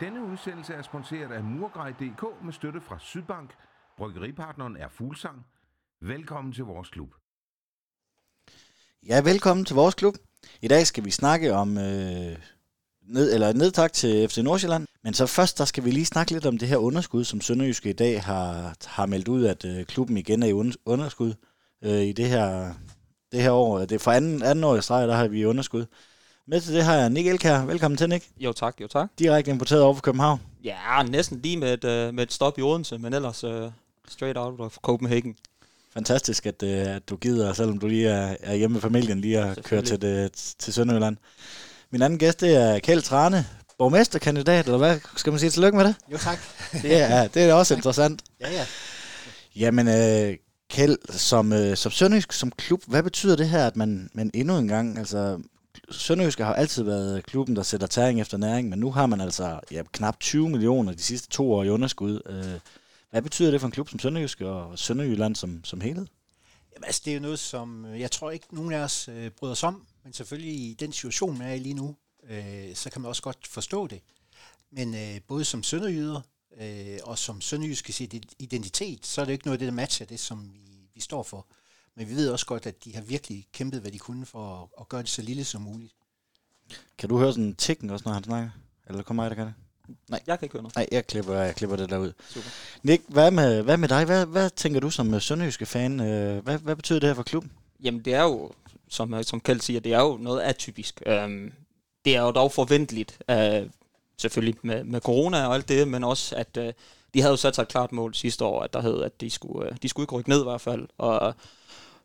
Denne udsendelse er sponsoreret af Murgrej.dk med støtte fra Sydbank. Bryggeripartneren er Fuglsang. Velkommen til vores klub. Ja, velkommen til vores klub. I dag skal vi snakke om øh, ned, eller nedtak til FC Nordsjælland. Men så først, der skal vi lige snakke lidt om det her underskud, som Sønderjyske i dag har, har meldt ud, at øh, klubben igen er i underskud øh, i det her, det her år. Det er for anden, anden år i streg, der har vi underskud. Med til det har jeg Nick Elkær. Velkommen til, Nick. Jo tak, jo tak. Direkte importeret over fra København. Ja, næsten lige med et, uh, med et stop i Odense, men ellers uh, straight out of Copenhagen. Fantastisk, at, uh, at du gider, selvom du lige er, er hjemme med familien, lige at køre til, det, til Sønderjylland. Min anden gæst, det er Kjeld Trane, borgmesterkandidat, eller hvad skal man sige? Tillykke med det? Jo tak. det, er, det er også interessant. Ja, ja. Jamen, øh, Kjeld, som, øh, som Sønderjysk, som klub, hvad betyder det her, at man, man endnu en gang, altså Sønderjysk har altid været klubben, der sætter tæring efter næring, men nu har man altså ja, knap 20 millioner de sidste to år i underskud. Øh, hvad betyder det for en klub som Sønderjysk og Sønderjylland som, som helhed? Jamen, altså, det er jo noget, som øh, jeg tror ikke nogen af os øh, bryder os om, men selvfølgelig i den situation, man er i lige nu, øh, så kan man også godt forstå det. Men øh, både som sønderjyder øh, og som sønderjyske identitet, så er det ikke noget af det, der matcher det, som vi, vi står for. Men vi ved også godt, at de har virkelig kæmpet, hvad de kunne for at, at gøre det så lille som muligt. Kan du høre sådan en tikken også, når han snakker? Eller kommer mig, der kan det? Nej, jeg kan ikke høre noget. Nej, jeg klipper, jeg klipper det derud. Super. Nick, hvad med, hvad med dig? Hvad, hvad tænker du som sønderjyske fan? Øh, hvad, hvad betyder det her for klubben? Jamen, det er jo, som, som Kjeld siger, det er jo noget atypisk. Um, det er jo dog forventeligt, uh, selvfølgelig med, med corona og alt det, men også, at uh, de havde jo sat sig et klart mål sidste år, at der hed, at de skulle, uh, de skulle ikke rykke ned i hvert fald. Og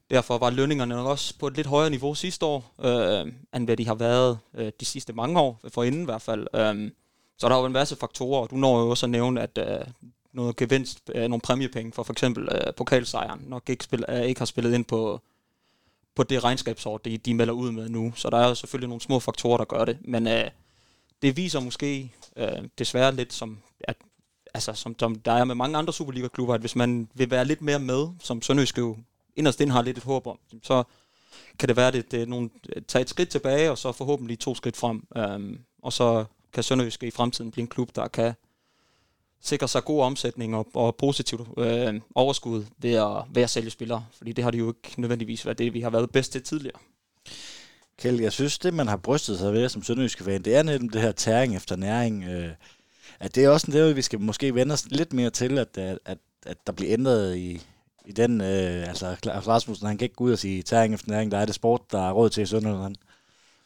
Derfor var lønningerne nok også på et lidt højere niveau sidste år, øh, end hvad de har været øh, de sidste mange år, for inden i hvert fald. Øh, så der er jo en masse faktorer. Du når jo også at nævne, at øh, noget gevinst, øh, nogle præmiepenge for for eksempel øh, pokalsejren nok ikke, spil, øh, ikke har spillet ind på, på det regnskabsår, de, de melder ud med nu. Så der er jo selvfølgelig nogle små faktorer, der gør det. Men øh, det viser måske øh, desværre lidt som, at altså, som, som der er med mange andre Superliga-klubber, at hvis man vil være lidt mere med, som Sønderjysk jo inderst inde har lidt et håb om, så kan det være, at det, det er nogle, tage et skridt tilbage, og så forhåbentlig to skridt frem. Øhm, og så kan Sønderjyske i fremtiden blive en klub, der kan sikre sig god omsætning og, og positivt øh, overskud ved at, ved at sælge spillere. Fordi det har de jo ikke nødvendigvis været det, vi har været bedst til tidligere. Kjell, jeg synes, det man har brystet sig ved som sønderjyske fan, det er netop det her tæring efter næring. Øh, at det er også det, vi skal måske vende os lidt mere til, at, at, at der bliver ændret i, i den, øh, altså Claus Rasmussen, han kan ikke gå ud og sige, tæring efter næring, der er det sport, der er råd til i Sønderjylland.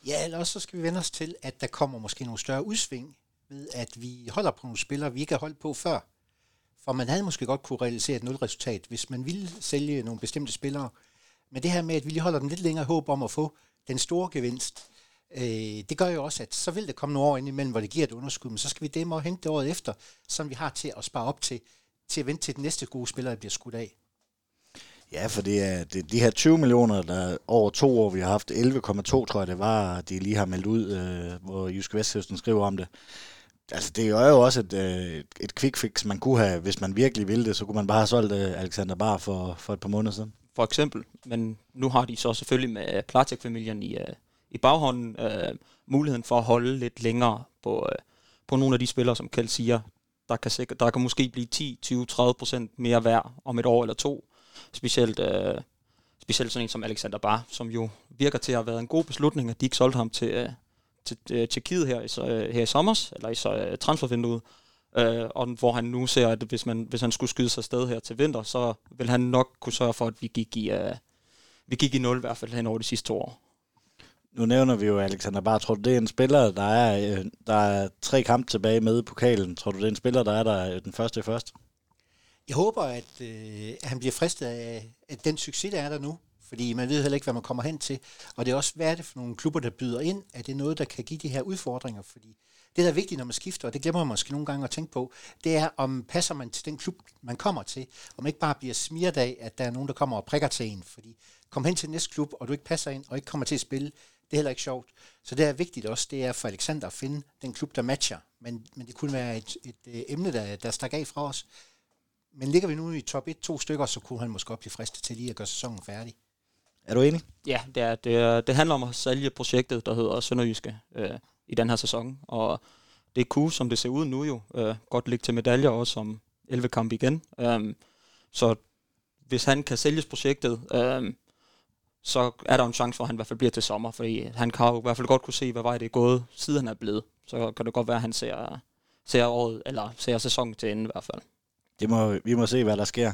Ja, eller også så skal vi vende os til, at der kommer måske nogle større udsving ved, at vi holder på nogle spillere, vi ikke har holdt på før. For man havde måske godt kunne realisere et nulresultat, hvis man ville sælge nogle bestemte spillere. Men det her med, at vi lige holder dem lidt længere håb om at få den store gevinst, øh, det gør jo også, at så vil der komme nogle år ind imellem, hvor det giver et underskud, men så skal vi dem og hente det året efter, som vi har til at spare op til, til at vente til den næste gode spiller, der bliver skudt af. Ja, for det er, det, de her 20 millioner, der over to år, vi har haft 11,2, tror jeg det var, de lige har meldt ud, øh, hvor Jysk Vestkysten skriver om det. Altså, det er jo også et, øh, et quick fix, man kunne have, hvis man virkelig ville det, så kunne man bare have solgt øh, Alexander Bar for, for et par måneder siden. For eksempel, men nu har de så selvfølgelig med Platek-familien i, øh, i baghånden øh, muligheden for at holde lidt længere på, øh, på nogle af de spillere, som Kjeld siger, der kan, sikre, der kan måske blive 10, 20, 30 procent mere værd om et år eller to Specielt, øh, specielt sådan en som Alexander Bar, som jo virker til at have været en god beslutning, at de ikke solgte ham til, øh, til øh, Tjekkiet her, i, øh, her i sommer, eller i så, øh, transfervinduet. Øh, og hvor han nu ser, at hvis, man, hvis han skulle skyde sig sted her til vinter, så vil han nok kunne sørge for, at vi gik i, øh, vi gik i nul i hvert fald hen over de sidste to år. Nu nævner vi jo Alexander Bar. Tror du, det er en spiller, der er, øh, der er tre kampe tilbage med i pokalen? Tror du, det er en spiller, der er der øh, den første i første? Jeg håber, at, øh, at han bliver fristet af, at den succes, der er der nu. Fordi man ved heller ikke, hvad man kommer hen til. Og det er også, hvad er det for nogle klubber, der byder ind? Er det noget, der kan give de her udfordringer? Fordi det, der er vigtigt, når man skifter, og det glemmer man måske nogle gange at tænke på, det er, om passer man til den klub, man kommer til, Om man ikke bare bliver smidt af, at der er nogen, der kommer og prikker til en. Fordi kom hen til næste klub, og du ikke passer ind, og ikke kommer til at spille, det er heller ikke sjovt. Så det er vigtigt også, det er for Alexander at finde den klub, der matcher. Men, men det kunne være et, et, et emne, der, der stak af fra os. Men ligger vi nu i top 1-2 stykker, så kunne han måske godt blive fristet til lige at gøre sæsonen færdig. Er du enig? Ja, det, er, det, er, det handler om at sælge projektet, der hedder Sønderjyske, øh, i den her sæson. Og det kunne, som det ser ud nu jo, øh, godt ligge til medaljer også om 11 kamp igen. Um, så hvis han kan sælges projektet, um, så er der en chance for, at han i hvert fald bliver til sommer, fordi han kan jo i hvert fald godt kunne se, hvad vej det er gået, siden han er blevet. Så kan det godt være, at han ser, ser året, eller ser sæsonen til ende i hvert fald. Det må, vi må se, hvad der sker.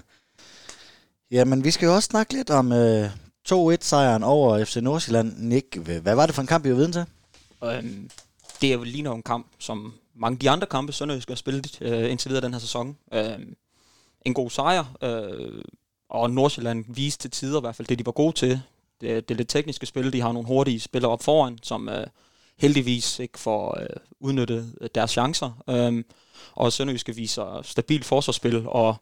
Jamen, vi skal jo også snakke lidt om øh, 2-1-sejren over FC Nordsjælland. Nick, hvad var det for en kamp, I var viden til? Øhm, det er jo lige en kamp, som mange af de andre kampe, Sønderjysk har spillet øh, indtil videre den her sæson. Øh, en god sejr, øh, og Nordsjælland viste til tider i hvert fald det, de var gode til. Det, det lidt tekniske spil, de har nogle hurtige spillere op foran, som øh, heldigvis ikke får øh, udnyttet øh, deres chancer. Øhm, og Sønderjyske viser stabilt forsvarsspil og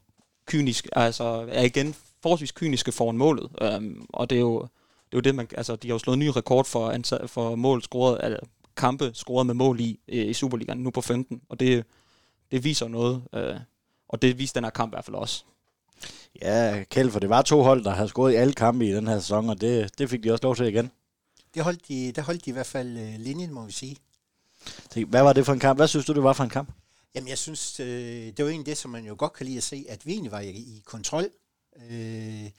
kynisk, altså er igen forholdsvis kyniske foran målet. Øhm, og det er jo det er jo det, man, altså, de har jo slået ny rekord for, ansat, for mål scoret, altså, kampe scoret med mål i, øh, i Superligaen, nu på 15. Og det, det viser noget, øh, og det viser den her kamp i hvert fald også. Ja, Kjeld, for det var to hold, der havde scoret i alle kampe i den her sæson, og det, det fik de også lov til igen. Det holdt de, der holdt de i hvert fald uh, linjen, må vi sige. Hvad var det for en kamp? Hvad synes du, det var for en kamp? Jamen, jeg synes, øh, det var egentlig det, som man jo godt kan lide at se, at vi egentlig var i, i kontrol. Øh,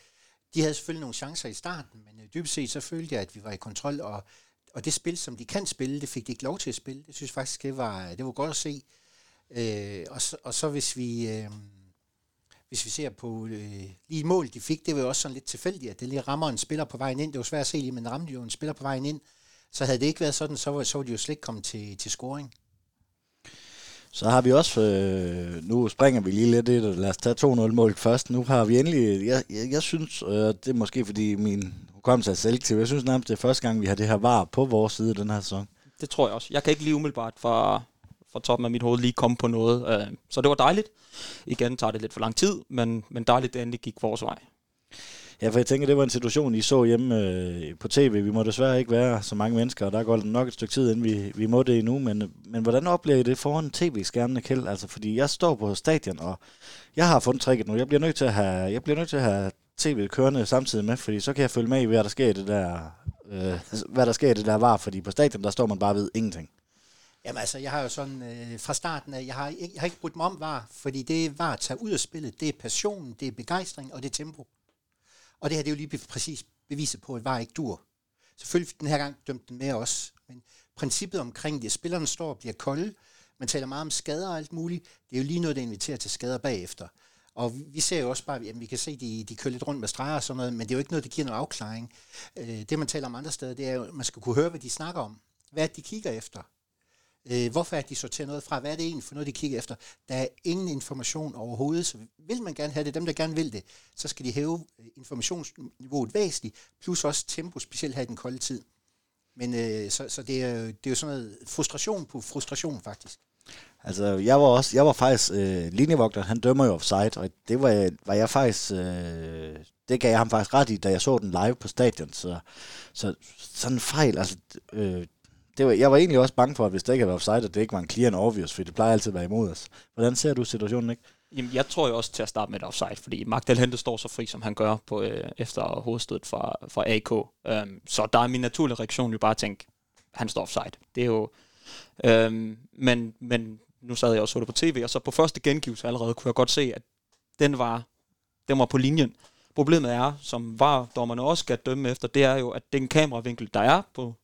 de havde selvfølgelig nogle chancer i starten, men øh, dybest set så følte jeg, at vi var i kontrol, og, og det spil, som de kan spille, det fik de ikke lov til at spille. Det synes faktisk, det var, det var godt at se. Øh, og, så, og så hvis vi... Øh, hvis vi ser på øh, lige mål, de fik, det var jo også sådan lidt tilfældigt, at det lige rammer en spiller på vejen ind. Det var svært at se lige, men ramte jo en spiller på vejen ind. Så havde det ikke været sådan, så var, så var de jo slet ikke kommet til, til scoring. Så har vi også, øh, nu springer vi lige lidt i det, lad os tage 2-0 mål først. Nu har vi endelig, jeg, jeg, jeg synes, øh, det er måske fordi min hukommelse er selektiv, jeg synes nærmest det er første gang, vi har det her var på vores side den her sæson. Det tror jeg også. Jeg kan ikke lige umiddelbart fra, fra toppen af mit hoved lige komme på noget, øh, så det var dejligt. Igen tager det lidt for lang tid, men, men dejligt, det endelig gik vores vej. Ja, for jeg tænker, det var en situation, I så hjemme øh, på tv. Vi må desværre ikke være så mange mennesker, og der går nok et stykke tid, inden vi, vi må det endnu. Men, men hvordan oplever I det foran tv-skærmene, Kjeld? Altså, fordi jeg står på stadion, og jeg har fundet tricket nu. Jeg bliver nødt til at have, jeg bliver nødt til at have tv kørende samtidig med, fordi så kan jeg følge med i, hvad der sker i det der, øh, hvad der sker i det der var, fordi på stadion, der står man bare ved ingenting. Jamen altså, jeg har jo sådan øh, fra starten af, jeg har, jeg har ikke brugt mig om var, fordi det var at tage ud af spillet. Det er passion, det er begejstring, og det er tempo. Og det her det er jo lige præcis beviset på, at VAR ikke dur. Selvfølgelig den her gang dømte den med os, men princippet omkring det, at spillerne står og bliver kolde, man taler meget om skader og alt muligt, det er jo lige noget, der inviterer til skader bagefter. Og vi ser jo også bare, at vi kan se, at de, de kører lidt rundt med streger og sådan noget, men det er jo ikke noget, der giver noget afklaring. Øh, det, man taler om andre steder, det er jo, at man skal kunne høre, hvad de snakker om. Hvad de kigger efter? Øh, hvorfor er de sorterer noget fra? Hvad er det egentlig for noget, de kigger efter? Der er ingen information overhovedet, så vil man gerne have det, dem der gerne vil det, så skal de hæve øh, informationsniveauet væsentligt, plus også tempo, specielt her i den kolde tid. Men øh, så, så det, er, det er jo sådan noget frustration på frustration faktisk. Altså, jeg var også, jeg var faktisk øh, linjevogter, han dømmer jo offside, og det var, var jeg faktisk, øh, det gav jeg ham faktisk ret i, da jeg så den live på stadion, så, så sådan en fejl, altså, øh, det var, jeg var egentlig også bange for, at hvis det ikke havde været offside, at det ikke var en clear and obvious, for det plejer altid at være imod os. Hvordan ser du situationen, ikke? Jamen, jeg tror jo også til at starte med et offside, fordi Magdal Hente står så fri, som han gør på, øh, efter hovedstødet fra, fra AK. Øhm, så der er min naturlige reaktion jo bare at tænke, han står offside. Det er jo... Øhm, men, men nu sad jeg og så det på tv, og så på første gengivelse allerede kunne jeg godt se, at den var, den var på linjen. Problemet er, som var dommerne også skal dømme efter, det er jo, at den kameravinkel, der er på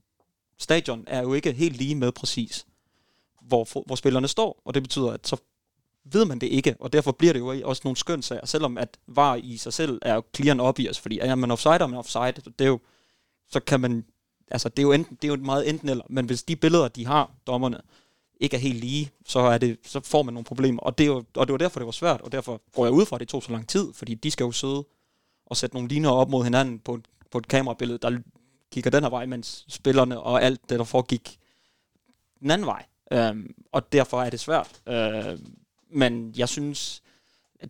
stadion er jo ikke helt lige med præcis, hvor, hvor spillerne står, og det betyder, at så ved man det ikke, og derfor bliver det jo også nogle skønsager, selvom at var i sig selv er clear i os fordi er man offside, er man offside, det er jo, så kan man, altså det er jo, enten, det er jo meget enten eller, men hvis de billeder, de har, dommerne, ikke er helt lige, så, er det, så får man nogle problemer, og det, er jo, og det var derfor, det var svært, og derfor går jeg ud fra, at det tog så lang tid, fordi de skal jo sidde og sætte nogle linjer op mod hinanden på, på et kamerabillede, der kigger den her vej, mens spillerne og alt det, der foregik den anden vej. Øhm, og derfor er det svært. Øhm, men jeg synes,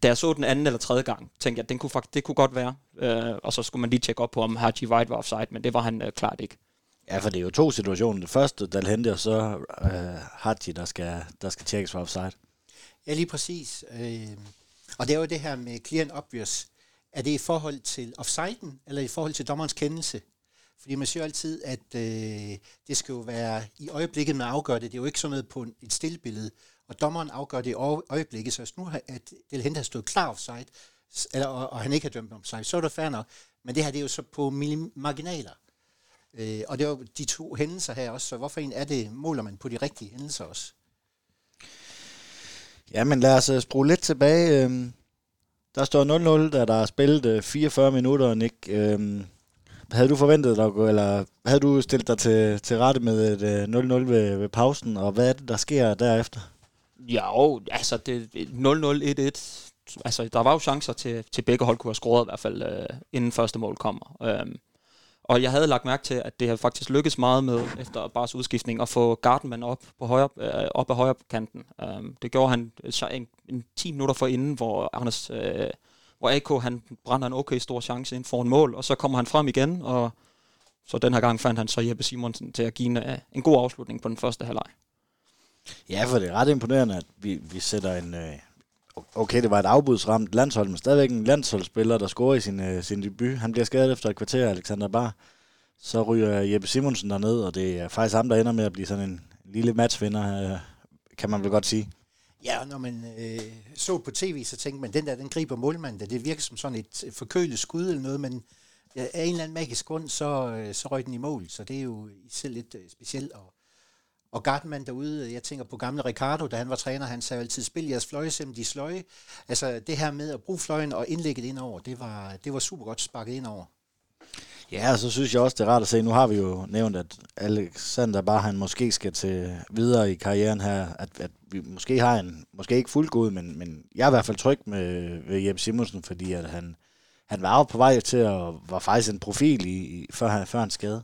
da jeg så den anden eller tredje gang, tænkte jeg, at den kunne faktisk, det kunne godt være. Øh, og så skulle man lige tjekke op på, om Haji White var offside, men det var han øh, klart ikke. Ja, for det er jo to situationer. Det første, Dalhente, og så øh, Haji, der skal, der skal tjekkes for offside. Ja, lige præcis. Øh, og det er jo det her med clear and obvious. Er det i forhold til offsiden, eller i forhold til dommerens kendelse? Fordi man siger altid, at øh, det skal jo være i øjeblikket, man afgør det. Det er jo ikke sådan noget på en, et stillbillede. Og dommeren afgør det i øjeblikket. Så hvis nu at Del har stået klar offside, eller, og, og han ikke har dømt offside, så er det fair nok. Men det her det er jo så på marginaler. Øh, og det er jo de to hændelser her også, så hvorfor en er det, måler man på de rigtige hændelser også? Ja, men lad os uh, lidt tilbage. Øhm, der står 0-0, da der er spillet øh, 44 minutter, Nick. Øhm, havde du forventet dig, eller havde du stillet dig til, til rette med et øh, 0-0 ved, ved pausen, og hvad er det, der sker derefter? Ja, jo, altså det 0-0-1-1. Altså, der var jo chancer til, til begge hold kunne have scoret i hvert fald, øh, inden første mål kommer. Øhm, og jeg havde lagt mærke til, at det har faktisk lykkedes meget med, efter Bars udskiftning, at få Gardenman op, på højre, øh, op af højre kanten. Øhm, det gjorde han så en, en 10 minutter for inden, hvor Anders, øh, hvor AK han brænder en okay stor chance ind for en mål, og så kommer han frem igen, og så den her gang fandt han så Jeppe Simonsen til at give en, øh, en god afslutning på den første halvleg. Ja, for det er ret imponerende, at vi, vi sætter en... Øh, okay, det var et afbudsramt landshold, men stadigvæk en landsholdsspiller, der scorer i sin, øh, sin debut. Han bliver skadet efter et kvarter, Alexander Bar. Så ryger Jeppe Simonsen derned, og det er faktisk ham, der ender med at blive sådan en lille matchvinder, øh, kan man vel godt sige. Ja, når man øh, så på tv, så tænkte man, den der, den griber målmanden, det virker som sådan et forkølet skud eller noget, men ja, af en eller anden magisk grund, så, øh, så røg den i mål, så det er jo selv lidt øh, specielt. Og, og Gartman derude, jeg tænker på gamle Ricardo, da han var træner, han sagde altid, spil jeres fløje, selvom de sløje. Altså det her med at bruge fløjen og indlægget ind over, det var, det var super godt sparket ind over. Ja, og så synes jeg også, det er rart at se. Nu har vi jo nævnt, at Alexander bare han måske skal til videre i karrieren her. At, at vi måske har en, måske ikke fuldt god, men, men jeg er i hvert fald tryg med ved Jeppe Simonsen, fordi at han, han var jo på vej til at var faktisk en profil i, i før, han, før han skade.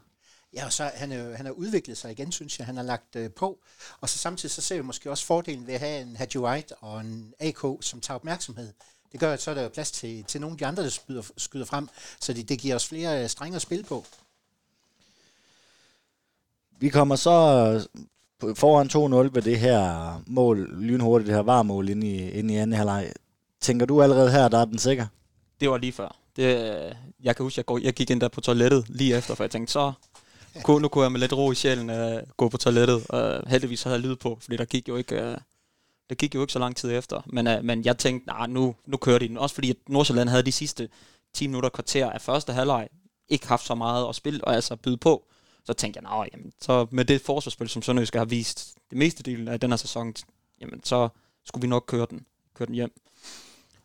Ja, og så han, er, han har udviklet sig igen, synes jeg. Han har lagt øh, på. Og så samtidig så ser vi måske også fordelen ved at have en Hadji White og en AK, som tager opmærksomhed. Det gør, at så er der plads til, til nogle af de andre, der skyder, skyder frem, så det, det giver os flere øh, strenge at spille på. Vi kommer så øh, foran 2-0 ved det her mål, lynhurtigt, det her varmål inde i, inde i anden halvleg. Tænker du allerede her, der er den sikker? Det var lige før. Det, jeg kan huske, jeg, går, jeg gik ind der på toilettet lige efter, for jeg tænkte, så nu kunne jeg med lidt ro i sjælen uh, gå på toilettet. Og heldigvis havde jeg lyd på, fordi der gik jo ikke... Uh, det gik jo ikke så lang tid efter, men, uh, men jeg tænkte, nej, nu, nu kører de den. Også fordi, at Nordsjælland havde de sidste 10 minutter kvarter af første halvleg ikke haft så meget at spille, og altså byde på. Så tænkte jeg, nej, jamen, så med det forsvarsspil, som Sønderjysk har vist det meste del af den her sæson, jamen, så skulle vi nok køre den, køre den hjem.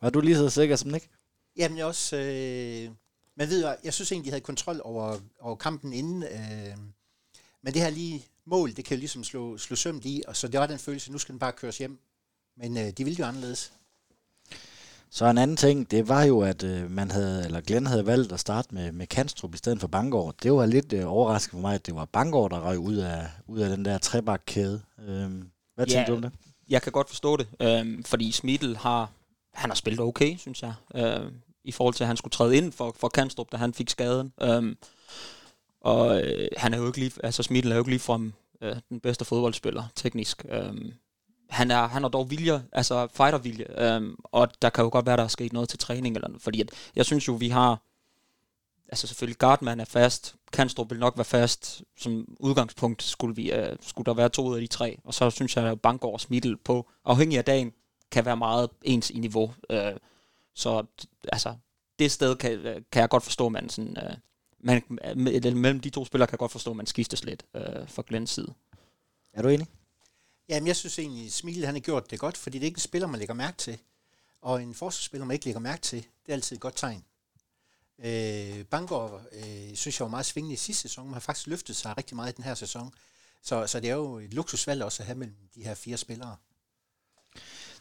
Var du lige så sikker som Nick? Jamen, jeg også... Øh, man ved jeg synes egentlig, de havde kontrol over, over kampen inden. Øh, men det her lige mål, det kan jo ligesom slå, slå sømt i, og så det var den følelse, nu skal den bare køres hjem. Men øh, de ville jo anderledes. Så en anden ting, det var jo, at øh, man havde, eller Glenn havde valgt at starte med, med Kanstrup i stedet for Bangor. Det var lidt øh, overraskende for mig, at det var Bangor, der røg ud af, ud af den der trebakkæde. Øh, hvad ja, tænker du om det? Jeg kan godt forstå det, øh, fordi Smidl har, han har spillet okay, synes jeg. Øh, i forhold til, at han skulle træde ind for, for Kanstrup, da han fik skaden. Um, og øh, han er jo ikke lige, altså Smidl er jo ikke lige fra øh, den bedste fodboldspiller, teknisk. Um, han er, han er dog vilje, altså fightervilje, øhm, og der kan jo godt være, der er sket noget til træning, eller noget, fordi at, jeg synes jo, vi har, altså selvfølgelig Gardman er fast, Kanstrup vil nok være fast, som udgangspunkt skulle, vi, øh, skulle der være to ud af de tre, og så synes jeg, at Bangor og på, afhængig af dagen, kan være meget ens i niveau. øh, så altså, det sted kan, øh, kan jeg godt forstå, man sådan, øh, man, mellem de to spillere kan jeg godt forstå, at man skiftes lidt øh, fra Glens side. Er du enig? Jamen, jeg synes egentlig, Smil han har gjort det godt, fordi det er ikke en spiller, man lægger mærke til. Og en forsvarsspiller, man ikke lægger mærke til, det er altid et godt tegn. Øh, Bangor øh, synes jeg var meget svingende i sidste sæson, men har faktisk løftet sig rigtig meget i den her sæson. Så, så det er jo et luksusvalg også at have mellem de her fire spillere.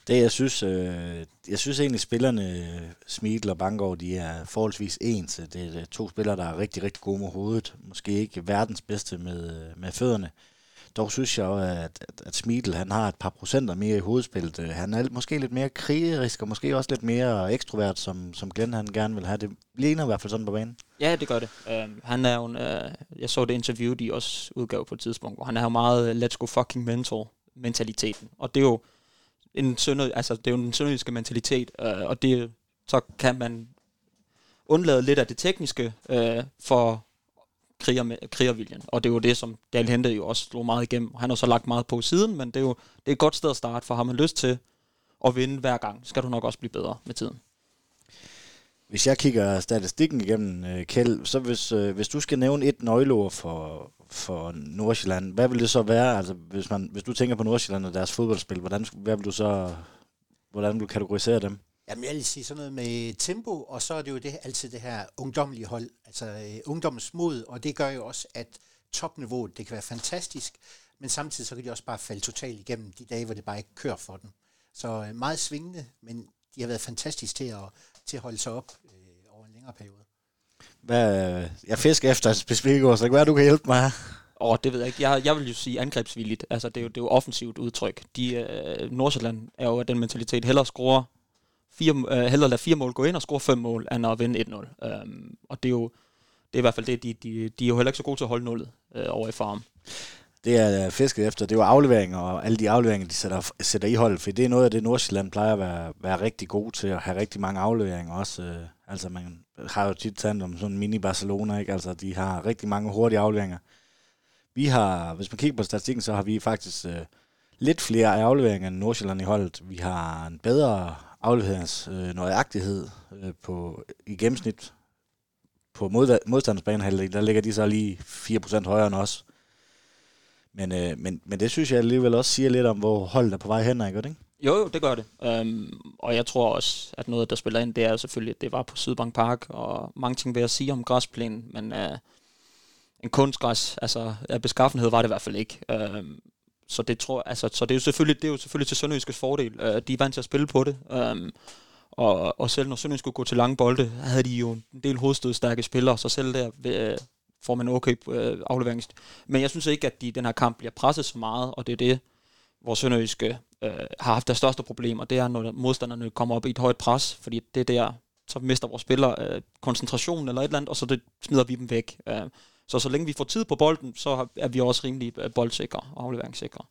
Det, jeg synes, øh, jeg synes egentlig, spillerne Smidl og Bangor, de er forholdsvis ens. Det er to spillere, der er rigtig, rigtig gode med hovedet. Måske ikke verdens bedste med, øh, med fødderne. Dog synes jeg jo, at, at, at Smidl, han har et par procenter mere i hovedspillet. Øh, han er måske lidt mere krigerisk, og måske også lidt mere ekstrovert, som, som Glenn han gerne vil have. Det ligner i hvert fald sådan på banen. Ja, det gør det. Uh, han er jo en, uh, jeg så det interview, de også udgav på et tidspunkt, hvor han er jo meget øh, let's go fucking mental mentaliteten. Og det er jo, en sønder, altså det er jo en sønderjyske mentalitet, uh, og det, så kan man undlade lidt af det tekniske, uh, for kriger med, krigerviljen. Og det er jo det, som Dal Hente jo også slog meget igennem. Han har så lagt meget på siden, men det er jo det er et godt sted at starte, for har man lyst til at vinde hver gang, skal du nok også blive bedre med tiden. Hvis jeg kigger statistikken igennem, øh, Kjeld, så hvis, øh, hvis du skal nævne et nøgleord for, for Nordsjælland, hvad vil det så være? Altså, hvis, man, hvis du tænker på Nordsjælland og deres fodboldspil, hvordan, hvad vil du så, hvordan vil du kategorisere dem? Jamen, jeg vil sige sådan noget med tempo, og så er det jo det, altid det her ungdomlige hold, altså øh, ungdommens mod, og det gør jo også, at topniveauet, det kan være fantastisk, men samtidig så kan de også bare falde totalt igennem de dage, hvor det bare ikke kører for dem. Så øh, meget svingende, men de har været fantastisk til at, til at holde sig op øh, over en længere periode. Hvad, jeg fisker efter et specifikt ord, så det kan være, du kan hjælpe mig her. Åh, oh, det ved jeg ikke. Jeg, jeg vil jo sige angrebsvilligt. Altså, det er jo, det er jo offensivt udtryk. De, øh, Nordsjælland er jo den mentalitet, hellere score fire, øh, hellere lade fire mål gå ind og score fem mål, end at vinde 1-0. Øhm, og det er jo det er i hvert fald det, de, de, de er jo heller ikke så gode til at holde nullet øh, over i farm. Det er øh, fisket efter, det var afleveringer, og alle de afleveringer, de sætter, sætter i holdet, for det er noget af det, Nordsjælland plejer at være, være rigtig god til, at have rigtig mange afleveringer også. Øh, altså man har jo tit talt om sådan en mini-Barcelona, ikke? Altså de har rigtig mange hurtige afleveringer. Vi har, hvis man kigger på statistikken, så har vi faktisk øh, lidt flere afleveringer end Nordsjælland i holdet. Vi har en bedre afleveringsnøjagtighed øh, øh, på, i gennemsnit på mod, modstandersbanehalvdelen. Der ligger de så lige 4% højere end os. Men, øh, men, men det synes jeg alligevel også siger lidt om, hvor holdet er på vej hen, ikke? Jo, jo, det gør det. Øhm, og jeg tror også, at noget, der spiller ind, det er selvfølgelig, at det var på Sydbank Park, og mange ting vil jeg sige om græsplænen, men øh, en kunstgræs, altså af beskaffenhed var det i hvert fald ikke. Øhm, så det tror altså, så det er jo selvfølgelig, det er jo selvfølgelig til Sønderjyskes fordel. Uh, de er vant til at spille på det. Um, og, og selv når Sønderjysk skulle gå til lange bolde, havde de jo en del hovedstødstærke spillere, så selv der uh, får man okay øh, uh, afleverings. Men jeg synes ikke, at de den her kamp bliver presset så meget, og det er det, hvor Sønderjyske uh, har haft deres største problemer, det er, når modstanderne kommer op i et højt pres, fordi det er der, så mister vores spillere uh, koncentrationen eller et eller andet, og så det smider vi dem væk. Uh, så så længe vi får tid på bolden, så er vi også rimelig boldsikre og afleveringssikre.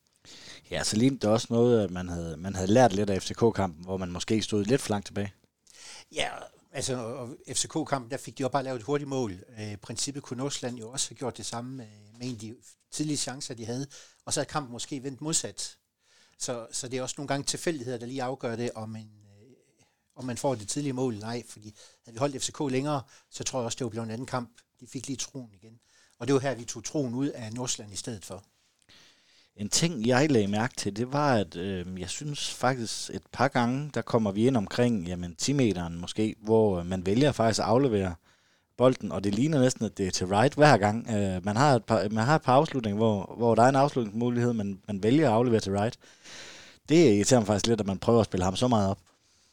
Ja, så lignede det også noget, at man havde, man havde lært lidt af FCK-kampen, hvor man måske stod lidt for langt tilbage. Ja, altså og FCK-kampen, der fik de jo bare lavet et hurtigt mål. Øh, princippet kunne Nordsjælland jo også have gjort det samme med, med en af de tidlige chancer, de havde. Og så er kampen måske vendt modsat. Så, så det er også nogle gange tilfældigheder, der lige afgør det, om, en, øh, om man får det tidlige mål nej. Fordi havde vi holdt FCK længere, så tror jeg også, det var blevet en anden kamp. De fik lige troen igen. Og det var her, vi tog troen ud af Nordsjælland i stedet for. En ting, jeg lagde mærke til, det var, at øh, jeg synes faktisk et par gange, der kommer vi ind omkring jamen, 10 meteren måske, hvor øh, man vælger faktisk at aflevere bolden, og det ligner næsten, at det er til right hver gang. Øh, man, har et par, man har et par afslutninger, hvor, hvor der er en afslutningsmulighed, men man vælger at aflevere til right. Det irriterer mig faktisk lidt, at man prøver at spille ham så meget op.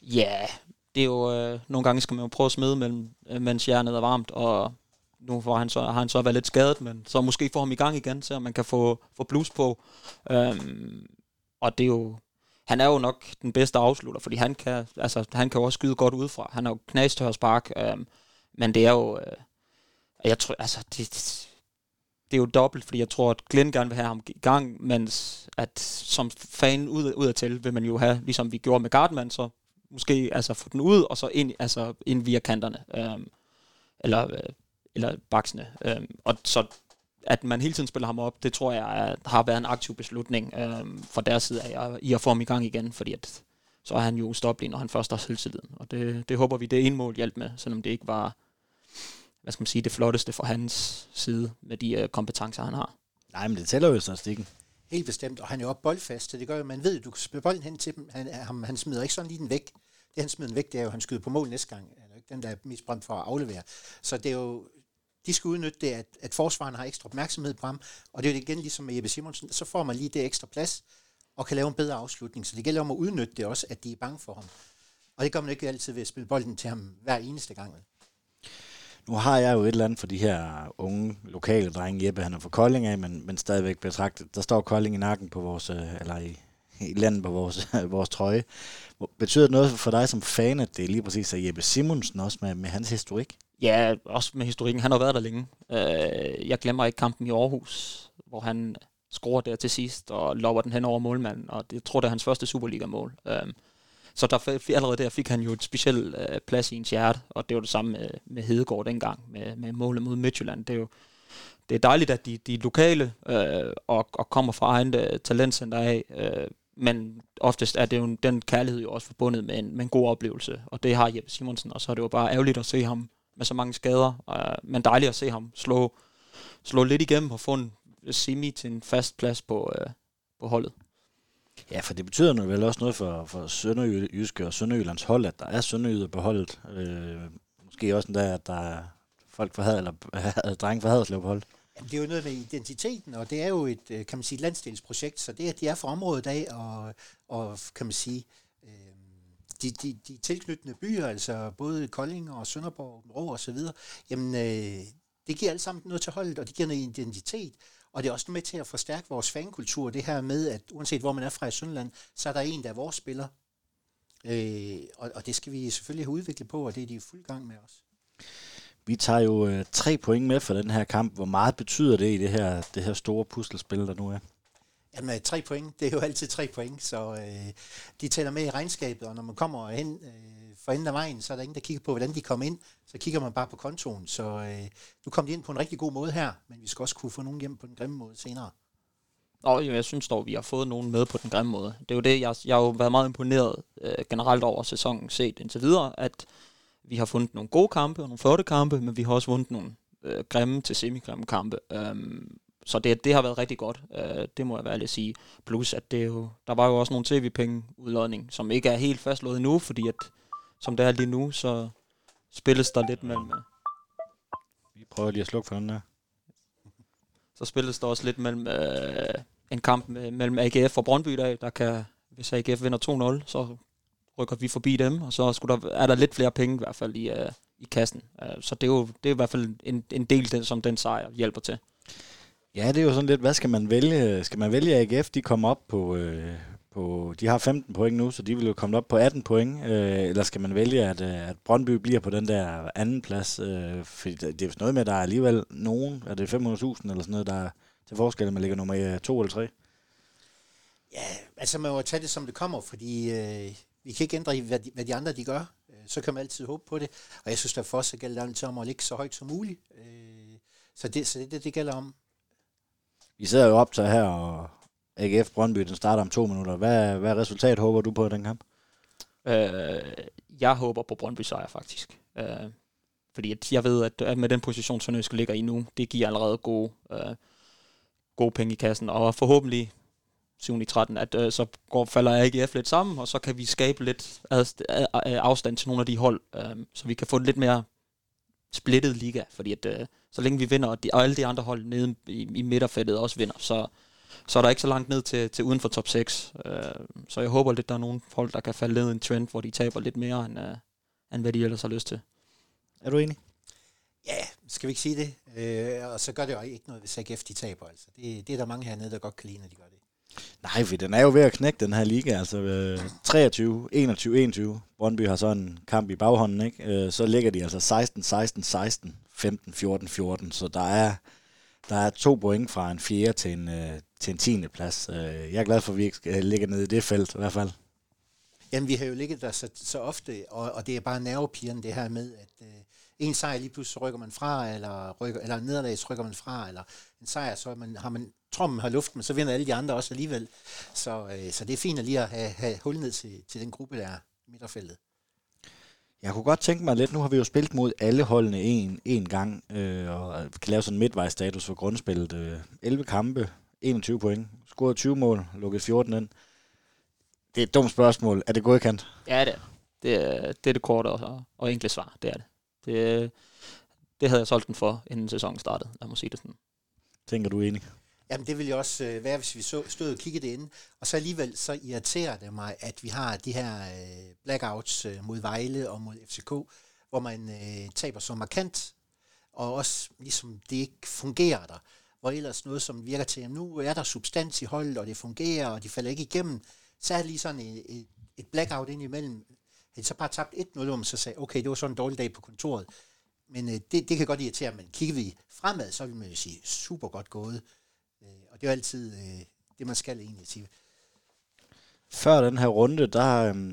Ja, det er jo, øh, nogle gange skal man jo prøve at smide, mellem, øh, mens jernet er varmt, og nu får han så, har han så været lidt skadet, men så måske få ham i gang igen, så man kan få, få blues på. Øhm, og det er jo, han er jo nok den bedste afslutter, fordi han kan, altså, han kan jo også skyde godt udefra. Han er jo knastør spark, øhm, men det er jo, øh, jeg tror, altså, det, det er jo dobbelt, fordi jeg tror, at Glenn gerne vil have ham i gang, mens at som fan ud, ud af til, vil man jo have, ligesom vi gjorde med Gardman, så måske altså få den ud, og så ind, altså ind via kanterne. Øhm, eller øh, eller baksene. Øhm, og så at man hele tiden spiller ham op, det tror jeg er, har været en aktiv beslutning øhm, fra deres side af, i at få ham i gang igen, fordi at, så er han jo ustoppelig, når han først har selvtilliden. Og det, det håber vi, det ene mål hjælp med, selvom det ikke var hvad skal man sige, det flotteste fra hans side med de øh, kompetencer, han har. Nej, men det tæller jo statistikken. Helt bestemt, og han er jo også boldfast, så det gør jo, at man ved, at du kan spille bolden hen til dem. Han, han, han smider ikke sådan lige den væk. Det han smider den væk, det er jo, at han skyder på mål næste gang. Eller ikke den, der er mest brændt for at aflevere. Så det er jo, de skal udnytte det, at, at forsvaren har ekstra opmærksomhed på ham, og det er jo igen ligesom med Jeppe Simonsen, så får man lige det ekstra plads, og kan lave en bedre afslutning. Så det gælder om at udnytte det også, at de er bange for ham. Og det gør man ikke altid ved at spille bolden til ham hver eneste gang. Nu har jeg jo et eller andet for de her unge lokale drenge. Jeppe, han er fra Kolding af, men, men stadigvæk betragtet. Der står Kolding i nakken på vores, øh, eller i, i landet på vores, vores trøje. Betyder det noget for dig som fan, at det er lige præcis er Jeppe Simonsen også med, med hans historik? Ja, også med historikken. Han har været der længe. Øh, jeg glemmer ikke kampen i Aarhus, hvor han scorer der til sidst og lopper den hen over målmanden, og det, jeg tror, det er hans første Superliga-mål. Øh, så der, allerede der fik han jo et specielt øh, plads i ens hjerte, og det var det samme med, med Hedegaard dengang, med, med målet mod Midtjylland. Det er jo, det er dejligt, at de, de er lokale øh, og, og kommer fra egen uh, øh, talentcenter af, øh, men oftest er det jo den kærlighed jo også forbundet med en, med en god oplevelse, og det har Jeppe Simonsen, og så er det jo bare ærgerligt at se ham med så mange skader, øh, men dejligt at se ham slå, slå lidt igennem og få en semi til en fast plads på, øh, på holdet. Ja, for det betyder nu vel også noget for, for Sønderjyske og Sønderjyllands hold, at der er Sønderjyder på holdet. Øh, måske også endda, at der er folk for had, eller drenge for Haderslev på holdet. Jamen, det er jo noget med identiteten, og det er jo et, øh, kan man sige, landsdelsprojekt, så det, at de er fra området af, og, og kan man sige, øh, de, de, de tilknyttende byer, altså både Kolding og Sønderborg, Rå og så videre, jamen, øh, det giver alt sammen noget til holdet, og det giver noget identitet, og det er også med til at forstærke vores fankultur, det her med, at uanset hvor man er fra i Sønderland, så er der en, der er vores spiller. Øh, og, og det skal vi selvfølgelig have udviklet på, og det er de i fuld gang med os. Vi tager jo øh, tre point med for den her kamp. Hvor meget betyder det i det her, det her store puslespil, der nu er? Jamen, øh, tre point, det er jo altid tre point, så øh, de tæller med i regnskabet, og når man kommer hen øh, for enden af vejen, så er der ingen, der kigger på, hvordan de kom ind. Så kigger man bare på kontoen. Så øh, nu kom de ind på en rigtig god måde her, men vi skal også kunne få nogen hjem på den grimme måde senere. Og jeg synes dog, vi har fået nogen med på den grimme måde. Det er jo det, jeg, jeg har jo været meget imponeret øh, generelt over sæsonen set indtil videre, at vi har fundet nogle gode kampe og nogle flotte kampe, men vi har også vundet nogle øh, grimme til semigrimme kampe. Øhm, så det, det har været rigtig godt, uh, det må jeg være at sige. Plus, at det jo, der var jo også nogle tv-penge udlodning, som ikke er helt fastlået endnu, fordi at, som det er lige nu, så spilles der lidt mellem... Vi prøver lige at slukke for den her. Så spilles der også lidt mellem uh, en kamp mellem AGF og Brøndby i dag, der kan, hvis AGF vinder 2-0, så rykker vi forbi dem, og så skulle der, er der lidt flere penge i hvert fald i, uh, i kassen. Uh, så det er jo det er i hvert fald en, en del, den, som den sejr hjælper til. Ja, det er jo sådan lidt, hvad skal man vælge? Skal man vælge AGF? De kommer op på, øh, på, de har 15 point nu, så de vil jo komme op på 18 point. Øh, eller skal man vælge, at, øh, at Brøndby bliver på den der anden plads? Øh, fordi det er noget med, at der er alligevel nogen, er det 500.000 eller sådan noget, der er til forskel, at man ligger nummer øh, 2 eller 3? Ja, altså man må tage det, som det kommer, fordi øh, vi kan ikke ændre i, hvad de, hvad de andre de gør. Øh, så kan man altid håbe på det. Og jeg synes, der for os gælder det om at ligge så højt som muligt. Øh, så det, så det, det, det gælder om. Vi sidder jo op til her, og AGF Brøndby, den starter om to minutter. Hvad, hvad resultat håber du på i den kamp? Øh, jeg håber på Brøndby sejr, faktisk. Øh, fordi at jeg ved, at, med den position, Sønderjyske ligger i nu, det giver allerede gode, øh, gode penge i kassen. Og forhåbentlig 7. i 13, at øh, så går, falder AGF lidt sammen, og så kan vi skabe lidt ad, ad, ad, afstand til nogle af de hold, øh, så vi kan få en lidt mere splittet liga, fordi at, øh, så længe vi vinder, og, de, og alle de andre hold nede i, i midterfeltet også vinder, så, så er der ikke så langt ned til, til uden for top 6. Øh, så jeg håber lidt, der er nogle hold, der kan falde ned i en trend, hvor de taber lidt mere, end, øh, end hvad de ellers har lyst til. Er du enig? Ja, skal vi ikke sige det? Øh, og så gør det jo ikke noget, hvis AGF de taber. Altså. Det, det er der mange hernede, der godt kan lide, når de gør det. Nej, for den er jo ved at knække den her liga. Altså øh, 23, 21, 21. Brøndby har så en kamp i baghånden, ikke? Øh, så ligger de altså 16, 16, 16, 15, 14, 14. Så der er, der er to point fra en fjerde til en, øh, til en tiende plads. Øh, jeg er glad for, at vi ikke øh, ligger nede i det felt i hvert fald. Jamen, vi har jo ligget der så, så ofte, og, og det er bare nervepigerne det her med, at øh, en sejr lige pludselig rykker man fra, eller, rykker, eller en rykker man fra, eller en sejr, så man, har man, tror man har luft, men så vinder alle de andre også alligevel. Så, øh, så det er fint at lige at have, have hul ned til, til den gruppe, der er midterfeltet. Jeg kunne godt tænke mig lidt, nu har vi jo spillet mod alle holdene en, en gang, øh, og kan lave sådan en midtvejsstatus for grundspillet. Øh, 11 kampe, 21 point, scoret 20 mål, lukket 14 ind. Det er et dumt spørgsmål. Er det godkendt? Ja, det er det. Er, det er det korte og, og enkle svar, det er det. Det, det havde jeg solgt den for, inden sæsonen startede, lad mig sige det sådan. Tænker du enig? Jamen det ville jo også øh, være, hvis vi så, stod og kiggede det ind. Og så alligevel så irriterer det mig, at vi har de her øh, blackouts øh, mod Vejle og mod FCK, hvor man øh, taber så markant, og også ligesom det ikke fungerer der. Hvor ellers noget, som virker til, at nu er der substans i holdet, og det fungerer, og de falder ikke igennem, så er det lige sådan øh, et, et, blackout ind imellem. Havde så bare tabt 1-0, om, så sagde, okay, det var sådan en dårlig dag på kontoret. Men øh, det, det kan godt irritere, men kigger vi fremad, så vil man jo sige, super godt gået. Øh, det er jo altid øh, det, man skal egentlig sige. Før den her runde, der, øh,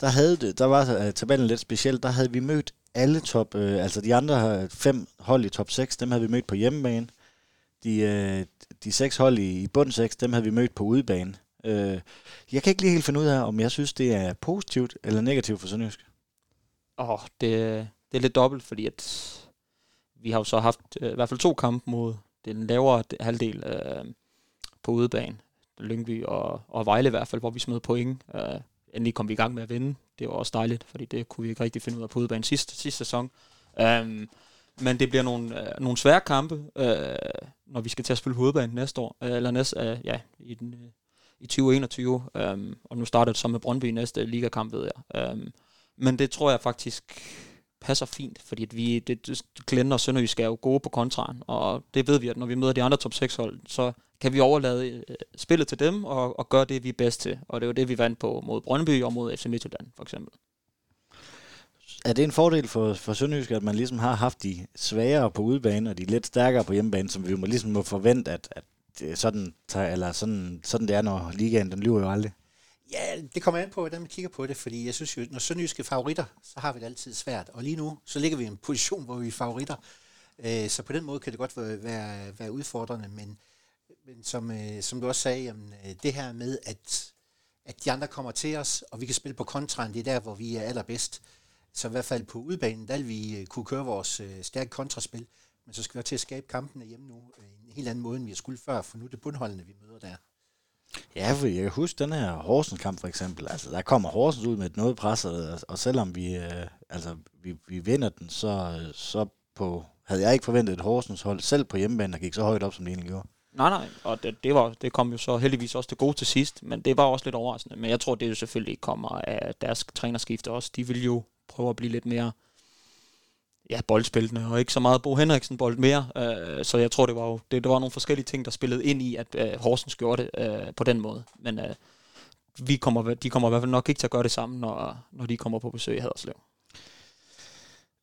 der, havde det, der var uh, tabellen lidt speciel. Der havde vi mødt alle top, øh, altså de andre fem hold i top 6, dem havde vi mødt på hjemmebane. De, øh, de seks hold i, i bund 6, dem havde vi mødt på udebane. Øh, jeg kan ikke lige helt finde ud af, om jeg synes, det er positivt eller negativt for Sønderjysk. Åh, oh, det, det er lidt dobbelt, fordi at vi har jo så haft øh, i hvert fald to kampe mod den lavere halvdel øh, på udebane. Lyngby og, og Vejle i hvert fald, hvor vi smed point. Øh, endelig kom vi i gang med at vinde. Det var også dejligt, fordi det kunne vi ikke rigtig finde ud af på udebane sidste, sidste sæson. Um, men det bliver nogle, øh, nogle svære kampe, øh, når vi skal til at spille hovedbanen næste år, øh, eller næste, øh, ja, i, den, øh, i 2021. Øh, og nu starter det så med Brøndby næste ligakamp, ved jeg. Øh, men det tror jeg faktisk passer fint, fordi at vi, det, det, Glenn og Sønderjysk er jo gode på kontraen, og det ved vi, at når vi møder de andre top 6 hold, så kan vi overlade øh, spillet til dem og, og gøre det, vi er bedst til. Og det var det, vi vandt på mod Brøndby og mod FC Midtjylland, for eksempel. Er det en fordel for, for Sønderjysk, at man ligesom har haft de svagere på udebane og de lidt stærkere på hjemmebane, som vi må ligesom må forvente, at, at sådan, eller sådan, sådan det er, når ligaen den lyver jo aldrig? Ja, det kommer an på, hvordan man kigger på det, fordi jeg synes jo, når Sønderjyske favoritter, så har vi det altid svært. Og lige nu, så ligger vi i en position, hvor vi er favoritter. Øh, så på den måde kan det godt være, være, være udfordrende, men, men som, øh, som du også sagde, jamen, øh, det her med, at, at de andre kommer til os, og vi kan spille på kontraen, det er der, hvor vi er allerbedst. Så i hvert fald på udbanen, der vil vi øh, kunne køre vores øh, stærke kontraspil, men så skal vi til at skabe kampene hjemme nu øh, en helt anden måde, end vi har skulle før, for nu er det bundholdene, vi møder der. Ja, for jeg kan huske den her Horsens kamp for eksempel. Altså, der kommer Horsens ud med et noget pres, og, og selvom vi, øh, altså, vi, vi vinder den, så, så på, havde jeg ikke forventet et Horsens hold selv på hjemmebane, der gik så højt op, som det egentlig gjorde. Nej, nej, og det, det, var, det kom jo så heldigvis også til gode til sidst, men det var også lidt overraskende. Men jeg tror, det jo selvfølgelig kommer af deres trænerskifte også. De vil jo prøve at blive lidt mere ja, boldspillende, og ikke så meget Bo Henriksen bold mere. Øh, så jeg tror, det var jo det, det var nogle forskellige ting, der spillede ind i, at øh, Horsens gjorde det øh, på den måde. Men øh, vi kommer, de kommer i hvert fald nok ikke til at gøre det samme, når, når de kommer på besøg i Haderslev.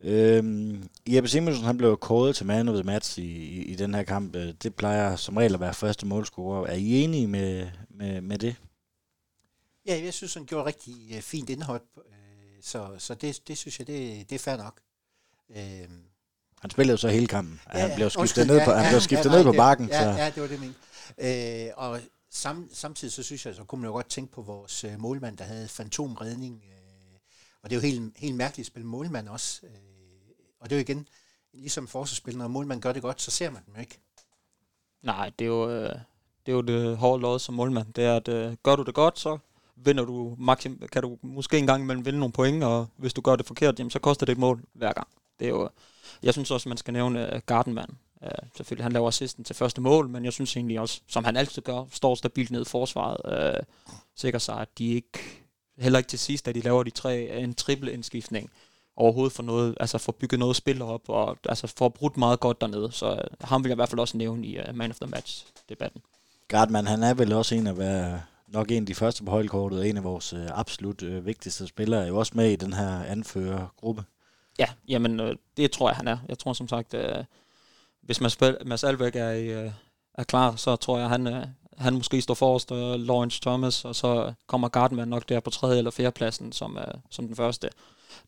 Øhm, Jeppe Simonsen han blev kåret til man of the match i, i, i den her kamp. Øh, det plejer som regel at være første målscorer. Er I enige med, med, med det? Ja, jeg synes, han gjorde rigtig uh, fint indhold. Uh, så så det, det synes jeg, det, det er fair nok. Øh, han spillede jo så hele kampen. Ja, han blev skiftet ned på, ja, han blev skiftet ja, ned på bakken. Ja, så. ja, det var det, jeg øh, Og sam, samtidig så synes jeg, så kunne man jo godt tænke på vores øh, målmand, der havde fantomredning. Øh, og det er jo helt, helt mærkeligt at spille målmand også. Øh, og det er jo igen, ligesom forsvarsspil, når målmand gør det godt, så ser man dem ikke. Nej, det er jo, øh, det, er jo det hårde lod som målmand. Det er, at øh, gør du det godt, så vinder du maksim, kan du måske en gang imellem vinde nogle point, og hvis du gør det forkert, jamen, så koster det et mål hver gang. Det er jo, jeg synes også, man skal nævne øh, Gardenman. Uh, selvfølgelig, han laver assisten til første mål, men jeg synes egentlig også, som han altid gør, står stabilt ned i forsvaret. Øh, uh, sikrer sig, at de ikke, heller ikke til sidst, at de laver de tre, øh, en triple indskiftning, overhovedet for noget, altså for bygget noget spil op, og altså for brudt meget godt dernede. Så uh, ham vil jeg i hvert fald også nævne i uh, Man of the Match-debatten. Gardman, han er vel også en af, hvad, nok en af de første på holdkortet, og en af vores uh, absolut uh, vigtigste spillere, er jo også med i den her anførergruppe. Ja, jamen øh, det tror jeg, han er. Jeg tror som sagt, øh, hvis Mads, Mads Alvæk er, øh, er klar, så tror jeg, han, øh, han måske står forrest, og Lawrence Thomas, og så kommer Gardner nok der på tredje eller fjerde pladsen som, øh, som den første.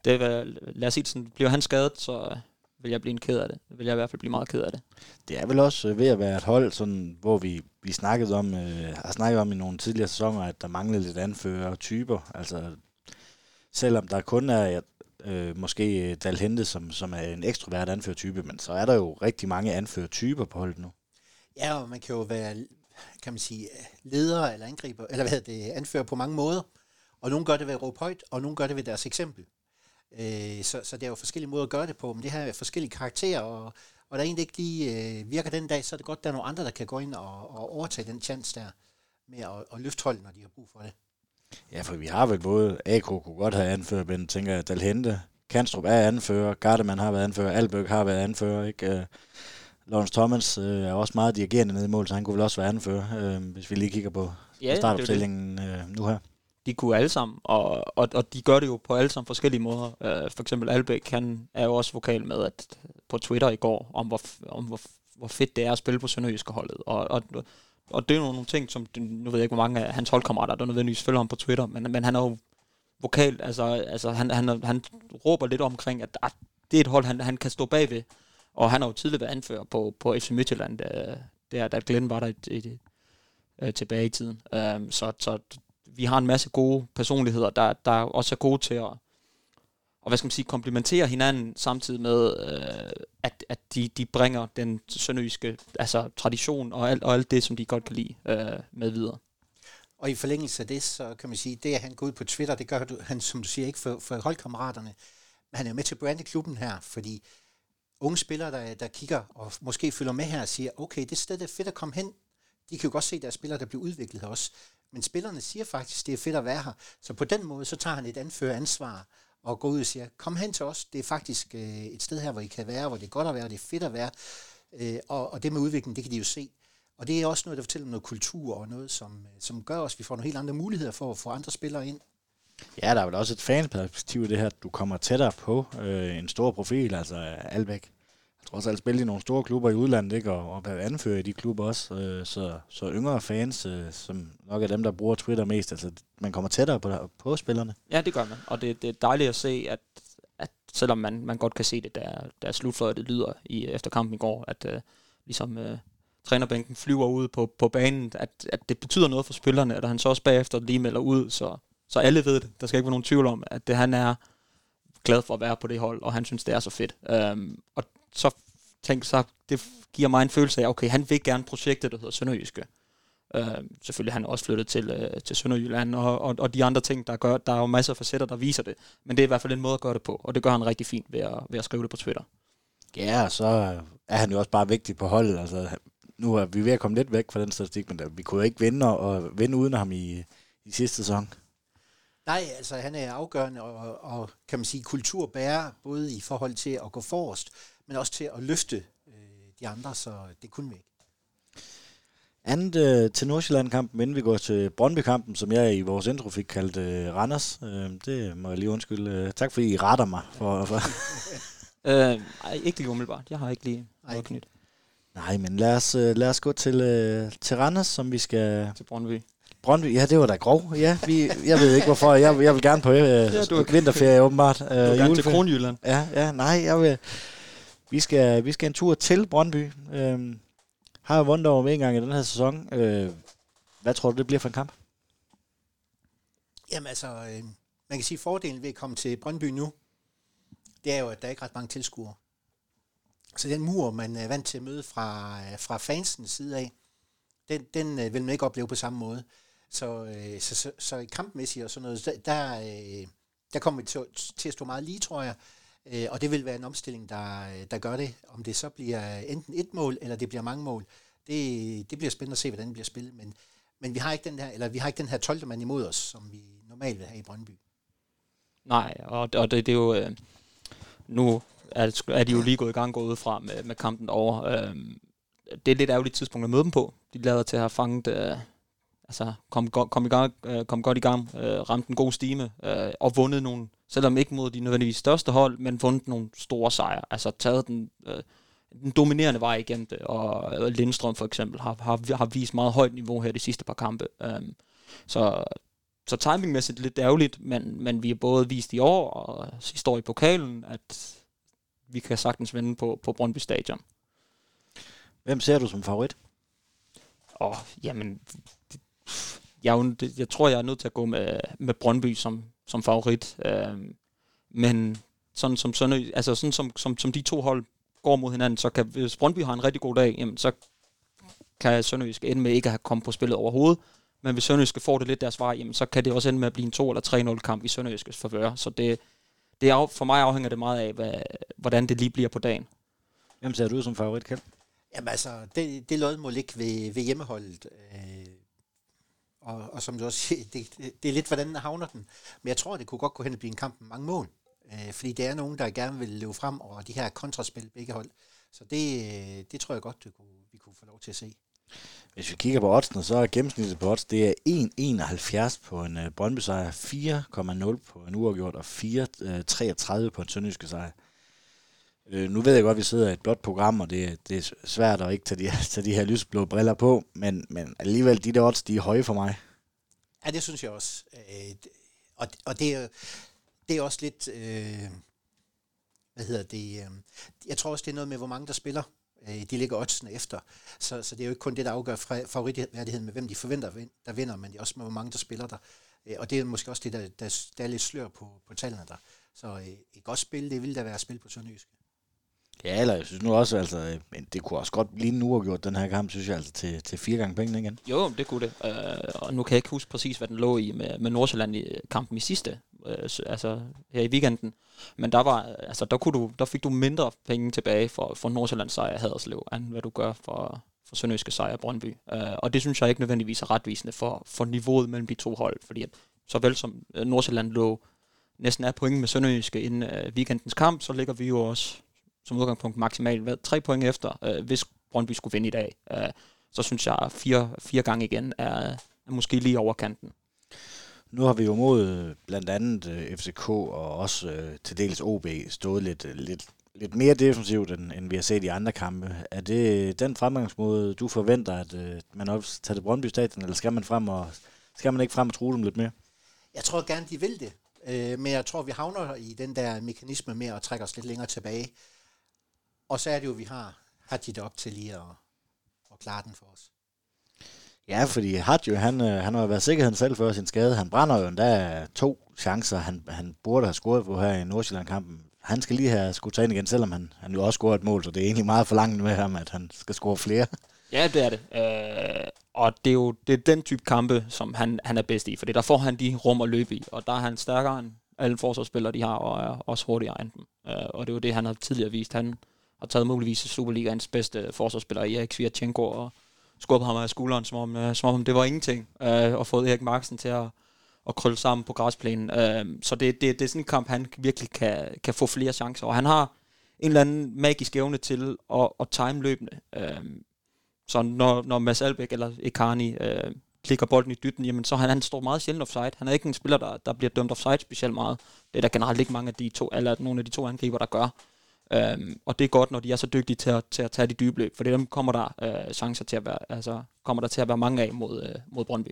Det vil, øh, lad os sige sådan, bliver han skadet, så øh, vil jeg blive en ked af det. Vil jeg i hvert fald blive meget ked af det. Det er vel også øh, ved at være et hold, sådan, hvor vi, vi snakkede om, øh, har snakket om i nogle tidligere sæsoner, at der manglede lidt anfører typer. Altså, selvom der kun er, øh, måske øh, Dalhente, som, som er en ekstrovert anførtype, men så er der jo rigtig mange anførtyper på holdet nu. Ja, og man kan jo være, kan man sige, leder eller angriber, eller hvad det, anfører på mange måder. Og nogle gør det ved at råbe højt, og nogle gør det ved deres eksempel. Øh, så, så det er jo forskellige måder at gøre det på, men det her er forskellige karakterer, og, og der er egentlig ikke lige øh, virker den dag, så er det godt, at der er nogle andre, der kan gå ind og, og overtage den chance der, med at, at løfte holdet, når de har brug for det. Ja, for vi har vel både, AK kunne godt have anført, men tænker jeg, Dalhente, Kanstrup er anfører, Gardemann har været anfører, Albøk har været anfører, ikke? Uh, Lawrence Thomas uh, er også meget dirigerende nede i mål, så han kunne vel også være anfører, uh, hvis vi lige kigger på ja, startopstillingen uh, nu her. De kunne alle sammen, og, og, og de gør det jo på alle sammen forskellige måder. Uh, for eksempel Albæk, han er jo også vokal med at på Twitter i går, om hvor, om hvor, hvor fedt det er at spille på Sønderjyske holdet. Og, og og det er jo nogle ting, som, nu ved jeg ikke, hvor mange af hans holdkammerater, der nødvendigvis følger ham på Twitter, men, men han er jo vokal, altså, altså han, han, han råber lidt omkring, at, at det er et hold, han, han kan stå bagved. Og han har jo tidligere været anfører på, på FC Midtjylland, der, der, da Glenn var der i, i, i, tilbage i tiden. Um, så, så vi har en masse gode personligheder, der, der også er gode til at og hvad skal man sige, komplementerer hinanden samtidig med, øh, at, at de, de bringer den sønderjyske altså, tradition og alt, og alt det, som de godt kan lide øh, med videre. Og i forlængelse af det, så kan man sige, det at han går ud på Twitter, det gør han, som du siger, ikke for, for holdkammeraterne. Men han er med til at brande klubben her, fordi unge spillere, der, der kigger og måske følger med her og siger, okay, det sted er fedt at komme hen. De kan jo godt se, at der er spillere, der bliver udviklet her også. Men spillerne siger faktisk, det er fedt at være her. Så på den måde, så tager han et anfører ansvar og går ud og siger, kom hen til os, det er faktisk øh, et sted her, hvor I kan være, hvor det er godt at være, det er fedt at være. Øh, og, og det med udvikling, det kan de jo se. Og det er også noget, der fortæller om noget kultur og noget, som, øh, som gør os, vi får nogle helt andre muligheder for at få andre spillere ind. Ja, der er vel også et fanperspektiv i det her, at du kommer tættere på øh, en stor profil, altså Alvæk trods alt også, at spille i nogle store klubber i udlandet, ikke? Og, og være anfører i de klubber også. Øh, så, så yngre fans, øh, som nok er dem, der bruger Twitter mest, altså man kommer tættere på, på spillerne. Ja, det gør man. Og det, det er dejligt at se, at, at selvom man, man godt kan se det, der, der slutfløjtet lyder i, efter kampen i går, at øh, ligesom... Øh, trænerbænken flyver ud på, på banen, at, at det betyder noget for spillerne, at han så også bagefter lige melder ud, så, så alle ved det. Der skal ikke være nogen tvivl om, at det, han er glad for at være på det hold, og han synes, det er så fedt. Øhm, og så tænk så, det giver mig en følelse af, okay, han vil gerne projektet, der hedder Sønderjyske. Uh, selvfølgelig han er også flyttet til, uh, til Sønderjylland, og, og, og de andre ting, der gør, der er jo masser af facetter, der viser det. Men det er i hvert fald en måde at gøre det på, og det gør han rigtig fint ved at, ved at skrive det på Twitter. Ja, så er han jo også bare vigtig på holdet. Altså, nu er vi ved at komme lidt væk fra den statistik, men der, vi kunne jo ikke vinde, og, og vinde uden ham i, i sidste sæson. Nej, altså han er afgørende og, og kan man sige kulturbærer, både i forhold til at gå forrest, men også til at løfte øh, de andre, så det kunne vi ikke. Andet øh, til Nordsjælland-kampen, inden vi går til Brøndby-kampen, som jeg i vores intro fik kaldt øh, Randers. Øh, det må jeg lige undskylde. Øh, tak fordi I retter mig. For, for øh, ej, ikke lige umiddelbart. Jeg har ikke lige noget nyt. Nej, men lad os, øh, lad os gå til, øh, til Randers, som vi skal... Til Brøndby. Brøndby, ja, det var da grov. Ja, vi, jeg ved ikke hvorfor. Jeg, jeg vil gerne på øh, ja, du vinterferie, åbenbart. Øh, du vil gerne til Kronjylland. Ja, ja, nej, jeg vil... Vi skal, vi skal en tur til Brøndby. Øh, har vundet over en gang i den her sæson. Øh, hvad tror du, det bliver for en kamp? Jamen altså, øh, man kan sige, at fordelen ved at komme til Brøndby nu, det er jo, at der er ikke ret mange tilskuere. Så den mur, man er vant til at møde fra, øh, fra fansens side af, den, den øh, vil man ikke opleve på samme måde. Så, øh, så, så, så i kampmæssigt og sådan noget, der, der, øh, der kommer vi til, til at stå meget lige, tror jeg. Øh, og det vil være en omstilling, der, øh, der gør det. Om det så bliver enten et mål, eller det bliver mange mål, det, det bliver spændende at se, hvordan det bliver spillet. Men, men vi har ikke den her, eller vi har ikke den her 12. mand imod os, som vi normalt vil have i Brøndby. Nej, og, og det, det er jo... Øh, nu er, er de jo lige gået i gang gået ud fra med, med kampen over. Øh, det er et lidt ærgerligt tidspunkt at møde dem på. De lader til at have fanget, øh, altså kom, kom, i gang, øh, kom godt i gang, øh, ramt en god stime, øh, og vundet nogle, selvom ikke mod de nødvendigvis største hold, men vundet nogle store sejre. Altså taget den, øh, den dominerende vej igennem det, og Lindstrøm for eksempel har, har, har vist meget højt niveau her de sidste par kampe. Øh, så så timingmæssigt lidt ærgerligt, men, men vi har både vist i år og sidste år i pokalen, at vi kan sagtens vinde på, på Brøndby Stadion. Hvem ser du som favorit? Åh, oh, jamen, det, jeg, jeg tror, jeg er nødt til at gå med, med Brøndby som, som favorit. Øh, men sådan som, sådan, altså sådan som, som, som de to hold går mod hinanden, så kan, hvis Brøndby har en rigtig god dag, jamen, så kan Sønderjysk ende med ikke at have kommet på spillet overhovedet. Men hvis Sønderjysk får det lidt deres vej, jamen, så kan det også ende med at blive en 2 eller 3-0 kamp i Sønderjyskes favør. Så det, det er, for mig afhænger det meget af, hvad, hvordan det lige bliver på dagen. Hvem ser du som favorit, Kjeld? Jamen altså, det, det lod må ligge ved, ved hjemmeholdet. Øh, og, og som du også siger, det, det, det er lidt, hvordan havner den. Men jeg tror, det kunne godt gå hen og blive en kamp med mange mål. Øh, fordi det er nogen, der gerne vil løbe frem, og de her kontraspil begge hold. Så det, øh, det tror jeg godt, det kunne, vi kunne få lov til at se. Hvis vi kigger på oddsene, så er gennemsnittet på odds, det er 1,71 på en uh, Brøndby sejr, 4,0 på en uafgjort og 4,33 øh, på en sønderjyske sejr. Øh, nu ved jeg godt, at vi sidder i et blåt program, og det, det er svært at ikke tage de, tage de her lysblå briller på, men, men alligevel, de der odds, de er høje for mig. Ja, det synes jeg også. Øh, og, og det, er, det er også lidt, øh, hvad hedder det, øh, jeg tror også, det er noget med, hvor mange der spiller. Øh, de ligger oddsene efter. Så, så det er jo ikke kun det, der afgør favoritværdigheden med, hvem de forventer, der vinder, men det er også med, hvor mange der spiller der. Øh, og det er måske også det, der, der, der er lidt slør på, på tallene der. Så øh, et godt spil, det vil da være spil på Sønderjyske. Ja, eller jeg synes nu også, altså, øh, men det kunne også godt lige nu have gjort den her kamp, synes jeg, altså til, til fire gange pengene igen. Jo, det kunne det. Øh, og nu kan jeg ikke huske præcis, hvad den lå i med, med Nordsjælland i øh, kampen i sidste, øh, altså her i weekenden. Men der, var, øh, altså, der, kunne du, der fik du mindre penge tilbage for, for Nordsjællands sejr Haderslev, end hvad du gør for, for Sønderjyske sejr Brøndby. Øh, og det synes jeg ikke nødvendigvis er retvisende for, for niveauet mellem de to hold, fordi at, såvel som Nordsjælland lå næsten er point med Sønderjyske inden øh, weekendens kamp, så ligger vi jo også som udgangspunkt maksimalt hvad, tre point efter, øh, hvis Brøndby skulle vinde i dag. Øh, så synes jeg, at fire, fire gange igen er, er måske lige over kanten. Nu har vi jo mod øh, blandt andet øh, FCK og også øh, til dels OB stået lidt, øh, lidt, lidt mere defensivt, end, end vi har set i andre kampe. Er det den fremgangsmåde, du forventer, at øh, man også tager til Brøndby Stadion, eller skal man, frem og, skal man ikke frem og true dem lidt mere? Jeg tror gerne, de vil det. Øh, men jeg tror, vi havner i den der mekanisme med at trække os lidt længere tilbage. Og så er det jo, vi har Hadji op til lige at, at klare den for os. Ja, fordi Hadji, han, øh, han har været sikkerheden selv for sin skade. Han brænder jo endda to chancer, han, han burde have scoret på her i Nordsjælland-kampen. Han skal lige have skudt ind igen, selvom han, han jo også scoret et mål, så det er egentlig meget forlangt med ham, at han skal score flere. Ja, det er det. Øh, og det er jo det er den type kampe, som han, han er bedst i, fordi der får han de rum at løbe i, og der er han stærkere end alle forsvarsspillere, de har, og er også hurtigere end dem. Øh, og det er jo det, han har tidligere vist. Han, har taget muligvis Superligaens bedste forsvarsspiller, Erik Svirtjenko, og skubbet ham af skulderen, som om, øh, som om det var ingenting, øh, og fået Erik Marksen til at, at krølle sammen på græsplænen. Øh, så det, det, det er sådan en kamp, han virkelig kan, kan få flere chancer, og han har en eller anden magisk evne til at, at time løbende. Øh, så når, når Mads Albeck eller Ekani øh, klikker bolden i dytten, jamen så han, han står meget sjældent offside. Han er ikke en spiller, der, der bliver dømt offside specielt meget. Det er der generelt ikke mange af de to, eller nogle af de to angriber, der gør. Øhm, og det er godt, når de er så dygtige til at, til at tage de dybe løb, for det dem kommer der øh, chancer til at være, altså, kommer der til at være mange af mod, øh, mod Brøndby.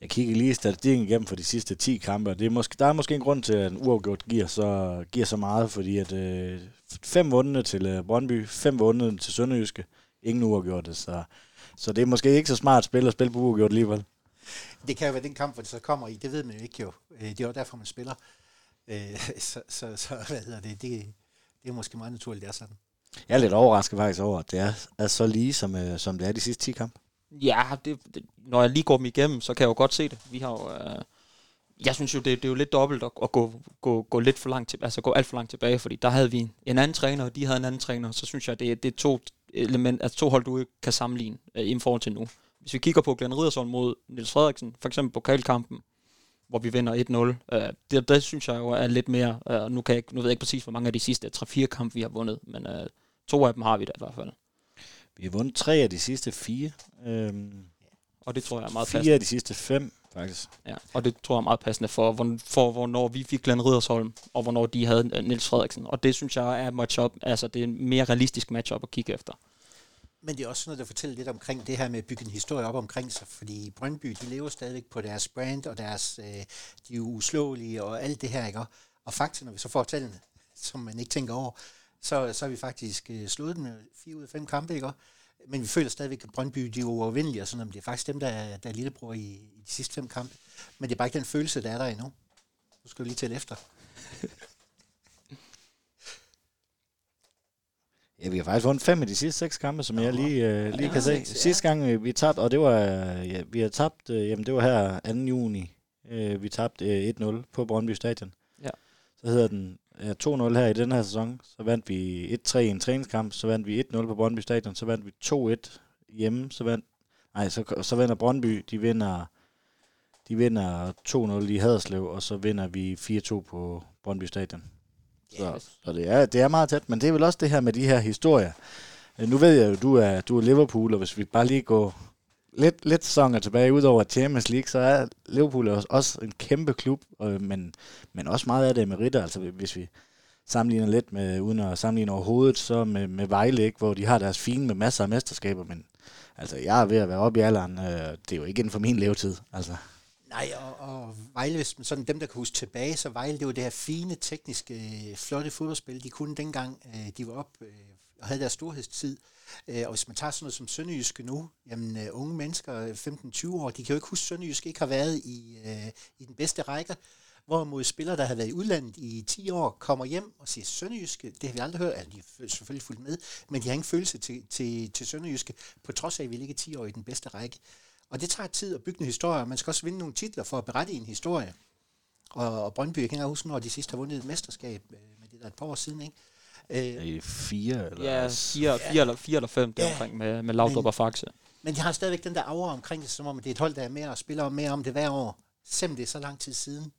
Jeg kigger lige statistikken igennem for de sidste 10 kampe, det er måske, der er måske en grund til, at en uafgjort giver så, giver så meget, fordi at øh, fem vundne til øh, Brøndby, fem vundne til Sønderjyske, ingen uafgjorte, så, så det er måske ikke så smart spil at spille på uafgjort alligevel. Det kan jo være den kamp, hvor det så kommer i, det ved man jo ikke jo. Øh, det er jo derfor, man spiller. Øh, så, så, så hvad hedder det, det, det er måske meget naturligt, det er sådan. Jeg er lidt overrasket faktisk over, at det er, er så lige, som, øh, som det er de sidste 10 kampe. Ja, det, det, når jeg lige går dem igennem, så kan jeg jo godt se det. Vi har jo, øh, jeg synes jo, det, det er jo lidt dobbelt at, at gå, gå, gå lidt for langt til, altså gå alt for langt tilbage, fordi der havde vi en, en anden træner, og de havde en anden træner, så synes jeg, det, det er to element, altså to hold, du ikke kan sammenligne øh, i forhold til nu. Hvis vi kigger på Glenn Riddersson mod Niels Frederiksen, for eksempel pokalkampen, hvor vi vinder 1-0. Uh, øh, det, det synes jeg jo er lidt mere, uh, nu, kan jeg, nu ved jeg ikke præcis, hvor mange af de sidste 3-4 kampe vi har vundet, men uh, to af dem har vi da i hvert fald. Vi har vundet tre af de sidste fire. Øhm, og det tror jeg er meget fire passende. Fire af de sidste fem, faktisk. Ja, og det tror jeg er meget passende for, hvor, for hvornår vi fik Glenn Riddersholm, og hvornår de havde Nils Frederiksen. Og det synes jeg er matchup, altså det er en mere realistisk matchup at kigge efter. Men det er også noget, der fortæller lidt omkring det her med at bygge en historie op omkring sig, fordi Brøndby, de lever stadigvæk på deres brand og deres, øh, de er uslåelige og alt det her, ikke? Og faktisk, når vi så får tallene, som man ikke tænker over, så, så har vi faktisk øh, slået dem med fire ud af fem kampe, ikke? Men vi føler stadigvæk, at Brøndby de er uovervindelige og sådan noget. Det er faktisk dem, der er, der er lillebror i, i de sidste fem kampe. Men det er bare ikke den følelse, der er der endnu. Nu skal vi lige tælle efter. Ja, vi har faktisk vundet fem af de sidste seks kampe, som jeg lige, øh, lige ja, kan se. Sidste gang øh, vi tabte, og det var, ja, vi har tabt, øh, jamen det var her 2. juni, øh, vi tabte øh, 1-0 på Brøndby Stadion. Ja. Så hedder den ja, 2-0 her i den her sæson. Så vandt vi 1-3 i en træningskamp, så vandt vi 1-0 på Brøndby Stadion, så vandt vi 2-1 hjemme, så vandt, nej, så, så vinder Brøndby, de vinder, de vinder 2-0 i Haderslev, og så vinder vi 4-2 på Brøndby Stadion. Så, så det, er, det er meget tæt, men det er vel også det her med de her historier. Øh, nu ved jeg jo, du er, du er Liverpool, og hvis vi bare lige går lidt, lidt sæsoner tilbage, udover Champions League, så er Liverpool også, også en kæmpe klub, øh, men, men også meget af det med ritter. Altså hvis vi sammenligner lidt med, uden at sammenligne overhovedet, så med, med Vejle, ikke, hvor de har deres fine med masser af mesterskaber, men altså jeg er ved at være oppe i alderen, øh, det er jo ikke inden for min levetid. Altså. Nej, og, og Vejle, hvis man sådan dem, der kan huske tilbage, så Vejle, det var det her fine, tekniske, øh, flotte fodboldspil, de kunne dengang, øh, de var op øh, og havde deres storhedstid. Øh, og hvis man tager sådan noget som Sønderjyske nu, jamen øh, unge mennesker, 15-20 år, de kan jo ikke huske, at Sønderjyske ikke har været i, øh, i den bedste række. Hvorimod spillere, der har været i udlandet i 10 år, kommer hjem og siger, Sønderjyske, det har vi aldrig hørt, altså de er selvfølgelig fuldt med, men de har ingen følelse til, til, til Sønderjyske, på trods af, at vi ligger 10 år i den bedste række. Og det tager tid at bygge en historie, man skal også vinde nogle titler for at berette en historie. Og, og Brøndby, jeg kan ikke huske, når de sidst har vundet et mesterskab, øh, med det der et par år siden, ikke? Øh, I fire eller Ja, fire, fire, eller, fire eller fem ja, omkring med, med Laudrup og Faxe. Men de har stadigvæk den der aura omkring det, som om det er et hold, der er mere og spiller mere om det hver år. Selvom det er så lang tid siden.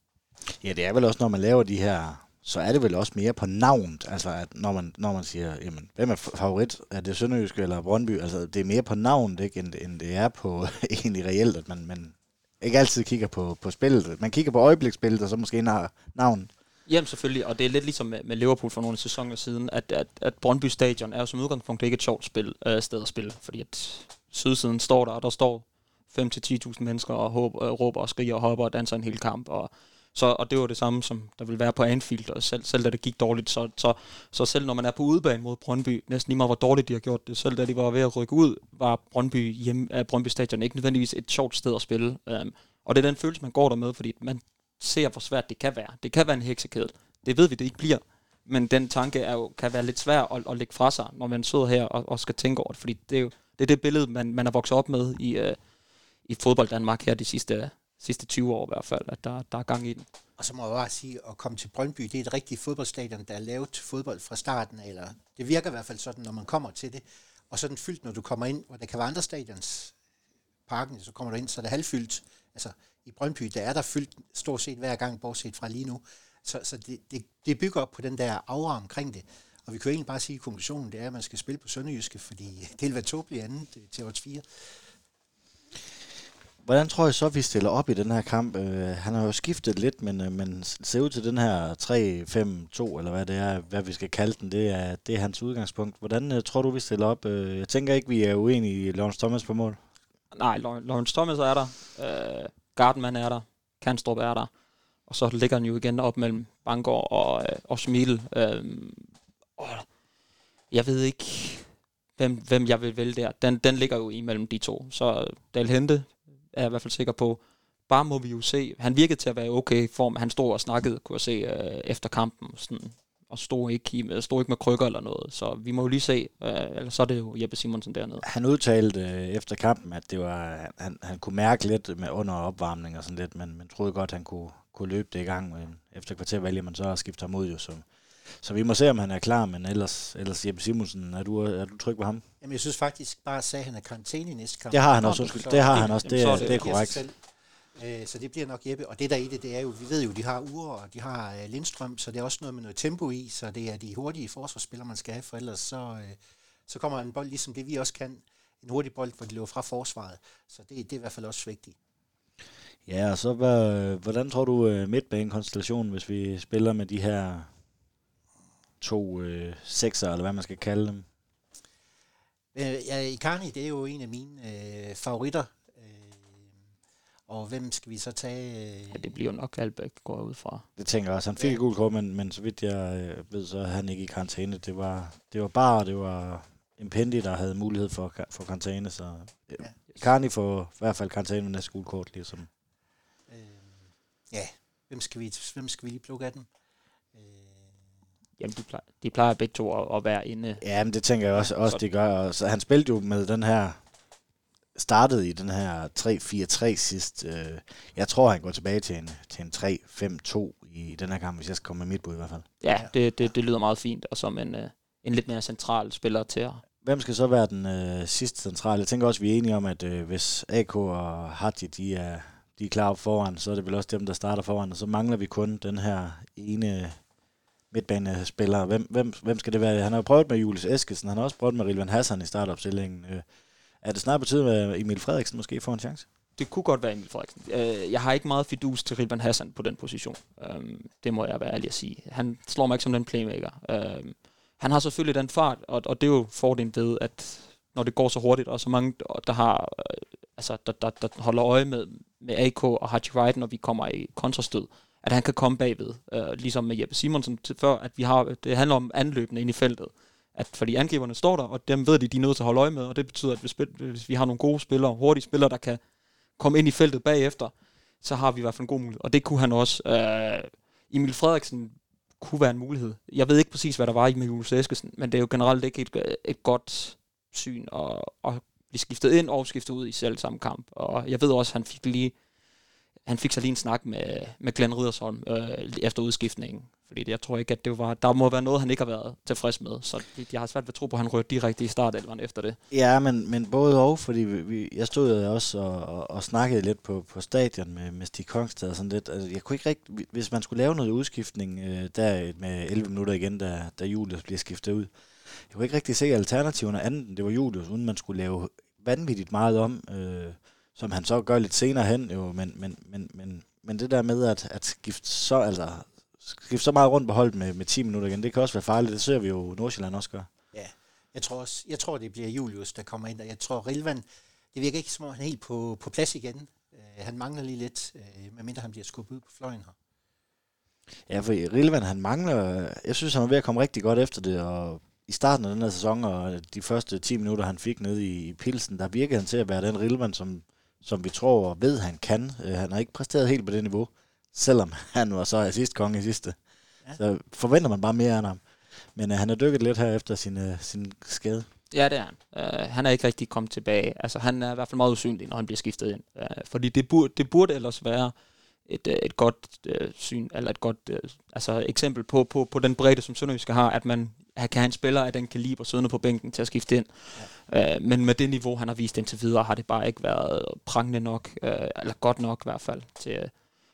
Ja, det er vel også, når man laver de her, så er det vel også mere på navnet. Altså, at når man, når man siger, jamen, hvem er favorit? Er det Sønderjysk eller Brøndby? Altså, det er mere på navnet, ikke, end, end det er på egentlig reelt, at man, man ikke altid kigger på, på spillet. Man kigger på øjebliksspillet, og så måske har navnet. Jamen selvfølgelig, og det er lidt ligesom med, med Liverpool for nogle sæsoner siden, at, at, at Brøndby Stadion er jo som udgangspunkt ikke et sjovt spil, øh, sted at spille, fordi at sydsiden står der, og der står 5-10.000 mennesker og håber, øh, råber og skriger og hopper og danser en hel kamp, og så, og det var det samme, som der ville være på Anfield, og selv, selv da det gik dårligt, så, så, så selv når man er på udebane mod Brøndby, næsten lige meget hvor dårligt de har gjort det, selv da de var ved at rykke ud, var Brøndby, hjem, uh, Brøndby Stadion ikke nødvendigvis et sjovt sted at spille. Um, og det er den følelse, man går der med, fordi man ser, hvor svært det kan være. Det kan være en heksekæde. Det ved vi, det ikke bliver. Men den tanke er jo, kan være lidt svær at, at lægge fra sig, når man sidder her og, og skal tænke over det. Fordi det er jo det, er det billede, man, man er vokset op med i, uh, i fodbold Danmark her de sidste, sidste 20 år i hvert fald, at der, der er gang i den. Og så må jeg bare sige, at komme til Brøndby, det er et rigtigt fodboldstadion, der er lavet til fodbold fra starten, eller det virker i hvert fald sådan, når man kommer til det. Og så er den fyldt, når du kommer ind, hvor der kan være andre stadions, parken, så kommer du ind, så er det halvfyldt. Altså, i Brøndby, der er der fyldt stort set hver gang, bortset fra lige nu. Så, så det, det, det bygger op på den der aura omkring det. Og vi kan jo egentlig bare sige, at konklusionen det er, at man skal spille på Sønderjyske, fordi det vil være tåbeligt andet til års 4. Hvordan tror jeg så, vi stiller op i den her kamp? Øh, han har jo skiftet lidt, men, øh, men ser ud til den her 3-5-2, eller hvad det er, hvad vi skal kalde den, det er, det er hans udgangspunkt. Hvordan øh, tror du, vi stiller op? Øh, jeg tænker ikke, vi er uenige i Lawrence Thomas på mål. Nej, Lawrence Thomas er der. Øh, Gardenman er der. Kanstrup er der. Og så ligger han jo igen op mellem Bangor og, øh, og Smil. Øh, og jeg ved ikke, hvem, hvem jeg vil vælge der. Den, den ligger jo imellem de to. Så Dal Hente er jeg i hvert fald sikker på. Bare må vi jo se. Han virkede til at være okay i form. Han stod og snakkede, kunne jeg se, øh, efter kampen. Sådan, og stod ikke, i, stod ikke med krykker eller noget. Så vi må jo lige se. Øh, eller så er det jo Jeppe Simonsen dernede. Han udtalte øh, efter kampen, at det var, han, han kunne mærke lidt med under opvarmning og sådan lidt, men man troede godt, han kunne, kunne løbe det i gang. Men efter kvarter vælger man så at skifte ham ud jo, så så vi må se, om han er klar, men ellers, ellers Jeppe Simonsen, er du, er du tryg på ham? Jamen, jeg synes faktisk bare at sige, at han er karantæne i næste kamp. Det har han også, undskyld. Det har han også, det, er, det, det er korrekt. Øh, så det bliver nok Jeppe. Og det der i det, det er jo, vi ved jo, de har Ure, og de har uh, Lindstrøm, så det er også noget med noget tempo i, så det er de hurtige forsvarsspillere, man skal have, for ellers så, uh, så kommer en bold, ligesom det vi også kan, en hurtig bold, hvor de løber fra forsvaret. Så det, det er i hvert fald også vigtigt. Ja, og så hvordan tror du midtbanekonstellationen, hvis vi spiller med de her to øh, sekser, eller hvad man skal kalde dem? Øh, ja, Icarni, det er jo en af mine øh, favoritter. Øh, og hvem skal vi så tage? Øh? Ja, det bliver jo nok Albæk, går ud fra. Det tænker jeg også. Han fik ja. et gult kort, men, men så vidt jeg øh, ved, så er han ikke i karantæne. Det var, det var bare, det var Impendi, der havde mulighed for, for karantæne, så øh, ja. Icarni får i hvert fald karantæne med næste gult kort, ligesom. Øh, ja, hvem skal, vi, hvem skal vi lige plukke af dem? Jamen, de plejer, de plejer begge to at, at være inde. Ja, men det tænker jeg også, også de gør. Så han spillede jo med den her startede i den her 3-4-3 sidst. Øh, jeg tror, han går tilbage til en, til en 3-5-2 i den her kamp, hvis jeg skal komme med mit bud i hvert fald. Ja, det, det, det lyder meget fint, og som en, øh, en lidt mere central spiller til at... Hvem skal så være den øh, sidste centrale? Jeg tænker også, vi er enige om, at øh, hvis AK og Hadji, de er, de er klar foran, så er det vel også dem, der starter foran, og så mangler vi kun den her ene midtbanespillere. Hvem, hvem, hvem skal det være? Han har jo prøvet med Julius Eskesen, han har også prøvet med Rilvan Hassan i startopstillingen. Øh, er det snart på tide, at Emil Frederiksen måske får en chance? Det kunne godt være Emil Frederiksen. Øh, jeg har ikke meget fidus til Rilvan Hassan på den position. Øhm, det må jeg være ærlig at sige. Han slår mig ikke som den playmaker. Øhm, han har selvfølgelig den fart, og, og det er jo fordelen ved, at når det går så hurtigt, og så mange, der har, øh, altså, der, der, der holder øje med, med AK og Haji Wright, når vi kommer i kontrastød, at han kan komme bagved, øh, ligesom med Jeppe Simonsen til før, at vi har, det handler om anløbende ind i feltet. At fordi angriberne står der, og dem ved de, de er nødt til at holde øje med, og det betyder, at hvis, hvis vi har nogle gode spillere, hurtige spillere, der kan komme ind i feltet bagefter, så har vi i hvert fald en god mulighed. Og det kunne han også. Øh, Emil Frederiksen kunne være en mulighed. Jeg ved ikke præcis, hvad der var i med Julius Eskesen, men det er jo generelt ikke et, et godt syn at, at blive skiftet ind og skiftet ud i selv samme kamp. Og jeg ved også, at han fik lige han fik så lige en snak med, med Glenn Ridersholm øh, efter udskiftningen. Fordi det, jeg tror ikke, at det var, der må være noget, han ikke har været tilfreds med. Så jeg har svært ved at tro på, at han rørte direkte i startelveren efter det. Ja, men, men både og, fordi vi, vi, jeg stod også og, og, og snakkede lidt på, på stadion med, med Stig Kongstad og sådan lidt. Altså, jeg kunne ikke rigtig, hvis man skulle lave noget udskiftning øh, der med 11 minutter igen, da, da Julius bliver skiftet ud. Jeg kunne ikke rigtig se alternativerne anden, det var Julius, uden man skulle lave vanvittigt meget om. Øh, som han så gør lidt senere hen, jo, men, men, men, men, men det der med at, at skifte så, altså, skifte så meget rundt på holdet med, med 10 minutter igen, det kan også være farligt. Det ser vi jo Nordsjælland også gøre. Ja, jeg tror, også, jeg tror det bliver Julius, der kommer ind, og jeg tror Rilvan, det virker ikke som om han er helt på, på plads igen. Uh, han mangler lige lidt, uh, medmindre han bliver skubbet ud på fløjen her. Ja, for Rilvan, han mangler, jeg synes, han er ved at komme rigtig godt efter det, og i starten af den her sæson, og de første 10 minutter, han fik nede i, Pilsen, der virkede han til at være den Rilvan, som, som vi tror og ved, han kan. Uh, han har ikke præsteret helt på det niveau, selvom han var så assist konge i sidste. Ja. Så forventer man bare mere af ham. Men uh, han har dykket lidt her efter sin, uh, sin skade. Ja, det er han. Uh, han er ikke rigtig kommet tilbage. Altså, han er i hvert fald meget usynlig, når han bliver skiftet ind. Uh, fordi det burde, det burde ellers være et, uh, et godt uh, syn, eller et godt uh, altså, eksempel på, på, på den bredde, som Sønderjyske har, at man kan have en spiller af den kaliber siddende på bænken til at skifte ind. Ja. Uh, men med det niveau, han har vist indtil videre, har det bare ikke været prangende nok, uh, eller godt nok i hvert fald, til,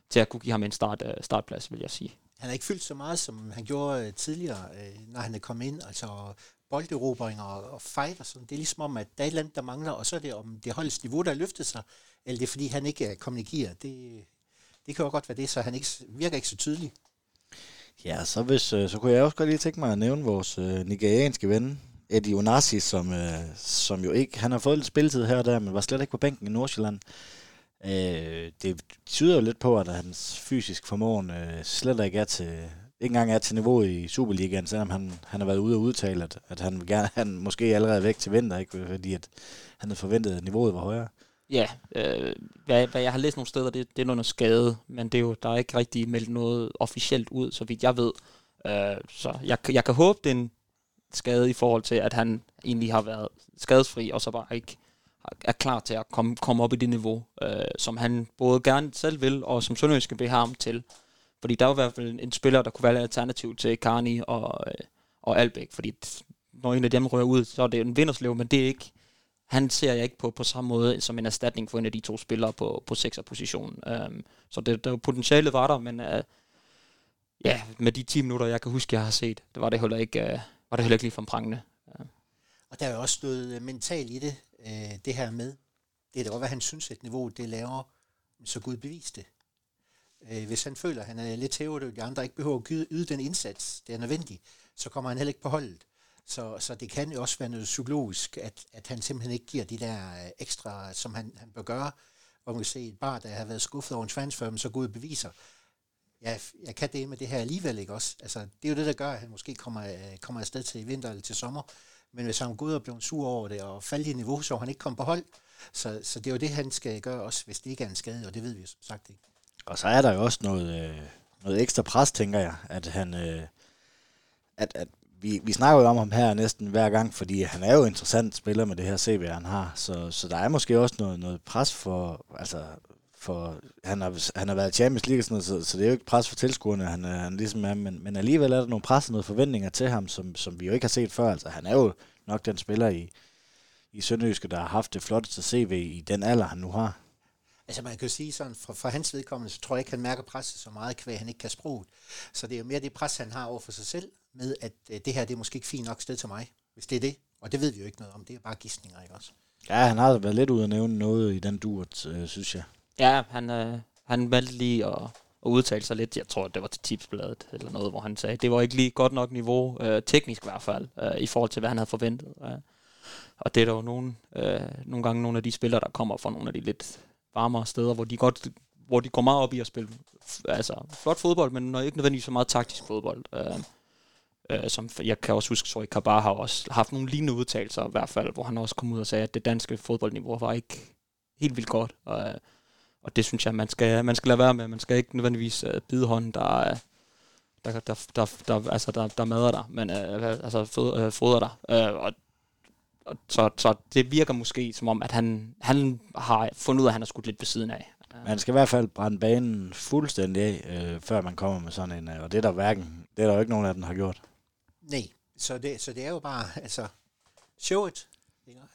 til at kunne give ham en start, uh, startplads, vil jeg sige. Han har ikke fyldt så meget, som han gjorde uh, tidligere, uh, når han er kommet ind. Altså bolderobringer og, og fight og sådan. Det er ligesom om, at der er et eller andet, der mangler, og så er det om det holdes niveau, der løftet sig, eller det er fordi, han ikke kommunikerer. Det, det kan jo godt være det, så han ikke, virker ikke så tydelig. Ja, så, hvis, øh, så kunne jeg også godt lige tænke mig at nævne vores øh, nigerianske ven, Eddie Onasi, som, øh, som jo ikke, han har fået lidt spilletid her og der, men var slet ikke på bænken i Nordsjælland. Øh, det tyder jo lidt på, at hans fysisk formåen øh, slet ikke er til, ikke engang er til niveau i Superligaen, selvom han, han har været ude og udtale, at, at han, gerne, han måske allerede er væk til vinter, ikke? fordi at han havde forventet, at niveauet var højere. Ja, øh, hvad, hvad jeg har læst nogle steder, det, det er noget skade, men det er jo, der er ikke rigtig meldt noget officielt ud, så vidt jeg ved. Øh, så jeg, jeg kan håbe, det er en skade i forhold til, at han egentlig har været skadesfri, og så bare ikke er klar til at komme, komme op i det niveau, øh, som han både gerne selv vil, og som Sønderjyske vil have ham til. Fordi der er i hvert fald en spiller, der kunne være et alternativ til Karni og, øh, og Albæk, fordi når en af dem rører ud, så er det en vinderslev, men det er ikke, han ser jeg ikke på på samme måde som en erstatning for en af de to spillere på, på 6'er positionen. Um, øhm, så det, det, potentialet var der, men uh, ja, med de 10 minutter, jeg kan huske, jeg har set, det var det heller ikke, uh, var det heller ikke lige fremprangende. Uh. Øh. Og der er jo også noget mentalt i det, uh, det her med, det er da godt, hvad han synes, at niveauet det er lavere, så Gud bevis det. Uh, hvis han føler, at han er lidt hævet, og de andre ikke behøver at yde den indsats, det er nødvendigt, så kommer han heller ikke på holdet. Så, så det kan jo også være noget psykologisk, at, at han simpelthen ikke giver de der øh, ekstra, som han, han bør gøre. Hvor man kan se et bar, der har været skuffet over en transfer, men så gode beviser. Ja, jeg kan det med det her alligevel, ikke også? Altså, det er jo det, der gør, at han måske kommer, øh, kommer afsted til vinter eller til sommer. Men hvis han går ud og bliver sur over det og falder i niveau, så han ikke kommer på hold. Så, så det er jo det, han skal gøre også, hvis det ikke er en skade, og det ved vi jo som sagt ikke. Og så er der jo også noget, øh, noget ekstra pres, tænker jeg, at han... Øh, at, at vi, vi snakker jo om ham her næsten hver gang, fordi han er jo interessant spiller med det her CV, han har. Så, så der er måske også noget, noget pres for, altså, for han, har, han har været Champions League, sådan noget, så, så det er jo ikke pres for tilskuerne, han, øh, han ligesom er, men, men alligevel er der nogle pres og nogle forventninger til ham, som, som vi jo ikke har set før. Altså, han er jo nok den spiller i, i Sønderjyske, der har haft det flotteste CV i den alder, han nu har. Altså man kan jo sige sådan, for, for hans vedkommende, så tror jeg ikke, han mærker presset så meget, kvæg han ikke kan sproget. Så det er jo mere det pres, han har over for sig selv, med at øh, det her, det er måske ikke fint nok sted til mig, hvis det er det. Og det ved vi jo ikke noget om, det er bare gissninger, ikke også? Ja, han har været lidt ude at nævne noget i den dur, øh, synes jeg. Ja, han, øh, han valgte lige at, at udtale sig lidt. Jeg tror, det var til tipsbladet eller noget, hvor han sagde, det var ikke lige godt nok niveau, øh, teknisk i hvert fald, øh, i forhold til, hvad han havde forventet. Øh. og det er der jo nogle, øh, nogle gange nogle af de spillere, der kommer fra nogle af de lidt varmere steder, hvor de godt hvor de går meget op i at spille altså, flot fodbold, men ikke nødvendigvis så meget taktisk fodbold. Øh, øh, som jeg kan også huske, at Kabar har også haft nogle lignende udtalelser i hvert fald, hvor han også kom ud og sagde, at det danske fodboldniveau var ikke helt vildt godt. Og, og det synes jeg, man skal, man skal lade være med. Man skal ikke nødvendigvis øh, bide hånden, der, der, der, der, der, altså, der, der mader dig, men øh, altså fod, øh, fodrer dig. Øh, og, så, så det virker måske som om, at han, han har fundet ud af, at han har skudt lidt ved siden af. Man skal i hvert fald brænde banen fuldstændig af, øh, før man kommer med sådan en, og det er der hverken, det er der jo ikke nogen af dem, har gjort. Nej, så det, så det er jo bare, altså, show it.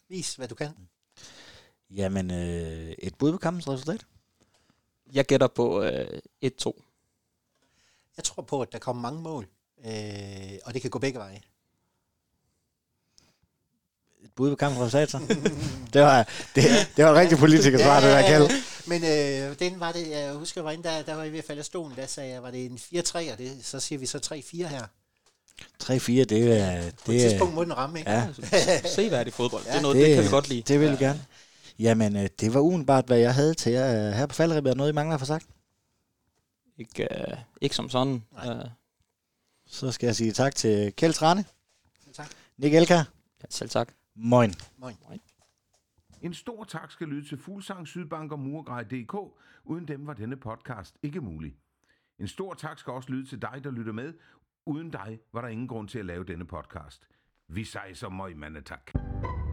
Vis, hvad du kan. Jamen, øh, et bud på kampens resultat? Jeg gætter på øh, 1-2. Jeg tror på, at der kommer mange mål, øh, og det kan gå begge veje. Et bud på kampens resultat, så? det, var, det, det var en rigtig politikersvar, ja, det der kald. Men øh, den var det, jeg husker, var inde der, der var i hvert fald af stolen, der sagde jeg, var det en 4-3, og det, så siger vi så 3-4 her. 3-4, det er... Det På et tidspunkt må den ramme, ikke? Ja. Se hvad er det fodbold. Ja, det, er noget, det, det kan vi godt lide. Det vil vi gerne. Jamen, øh, det var udenbart, hvad jeg havde til jer her på faldribet. Er noget, I mangler få sagt? Ikke, uh, ikke som sådan. Uh. Så skal jeg sige tak til Kjeld Trane. Selv tak. Nick Elkær. Ja, selv tak. Moin. Moin. En stor tak skal lyde til Fuglsang, Sydbank og Murgrej.dk. Uden dem var denne podcast ikke mulig. En stor tak skal også lyde til dig, der lytter med. Uden dig var der ingen grund til at lave denne podcast. Vi sejser møg, mandetak. tak.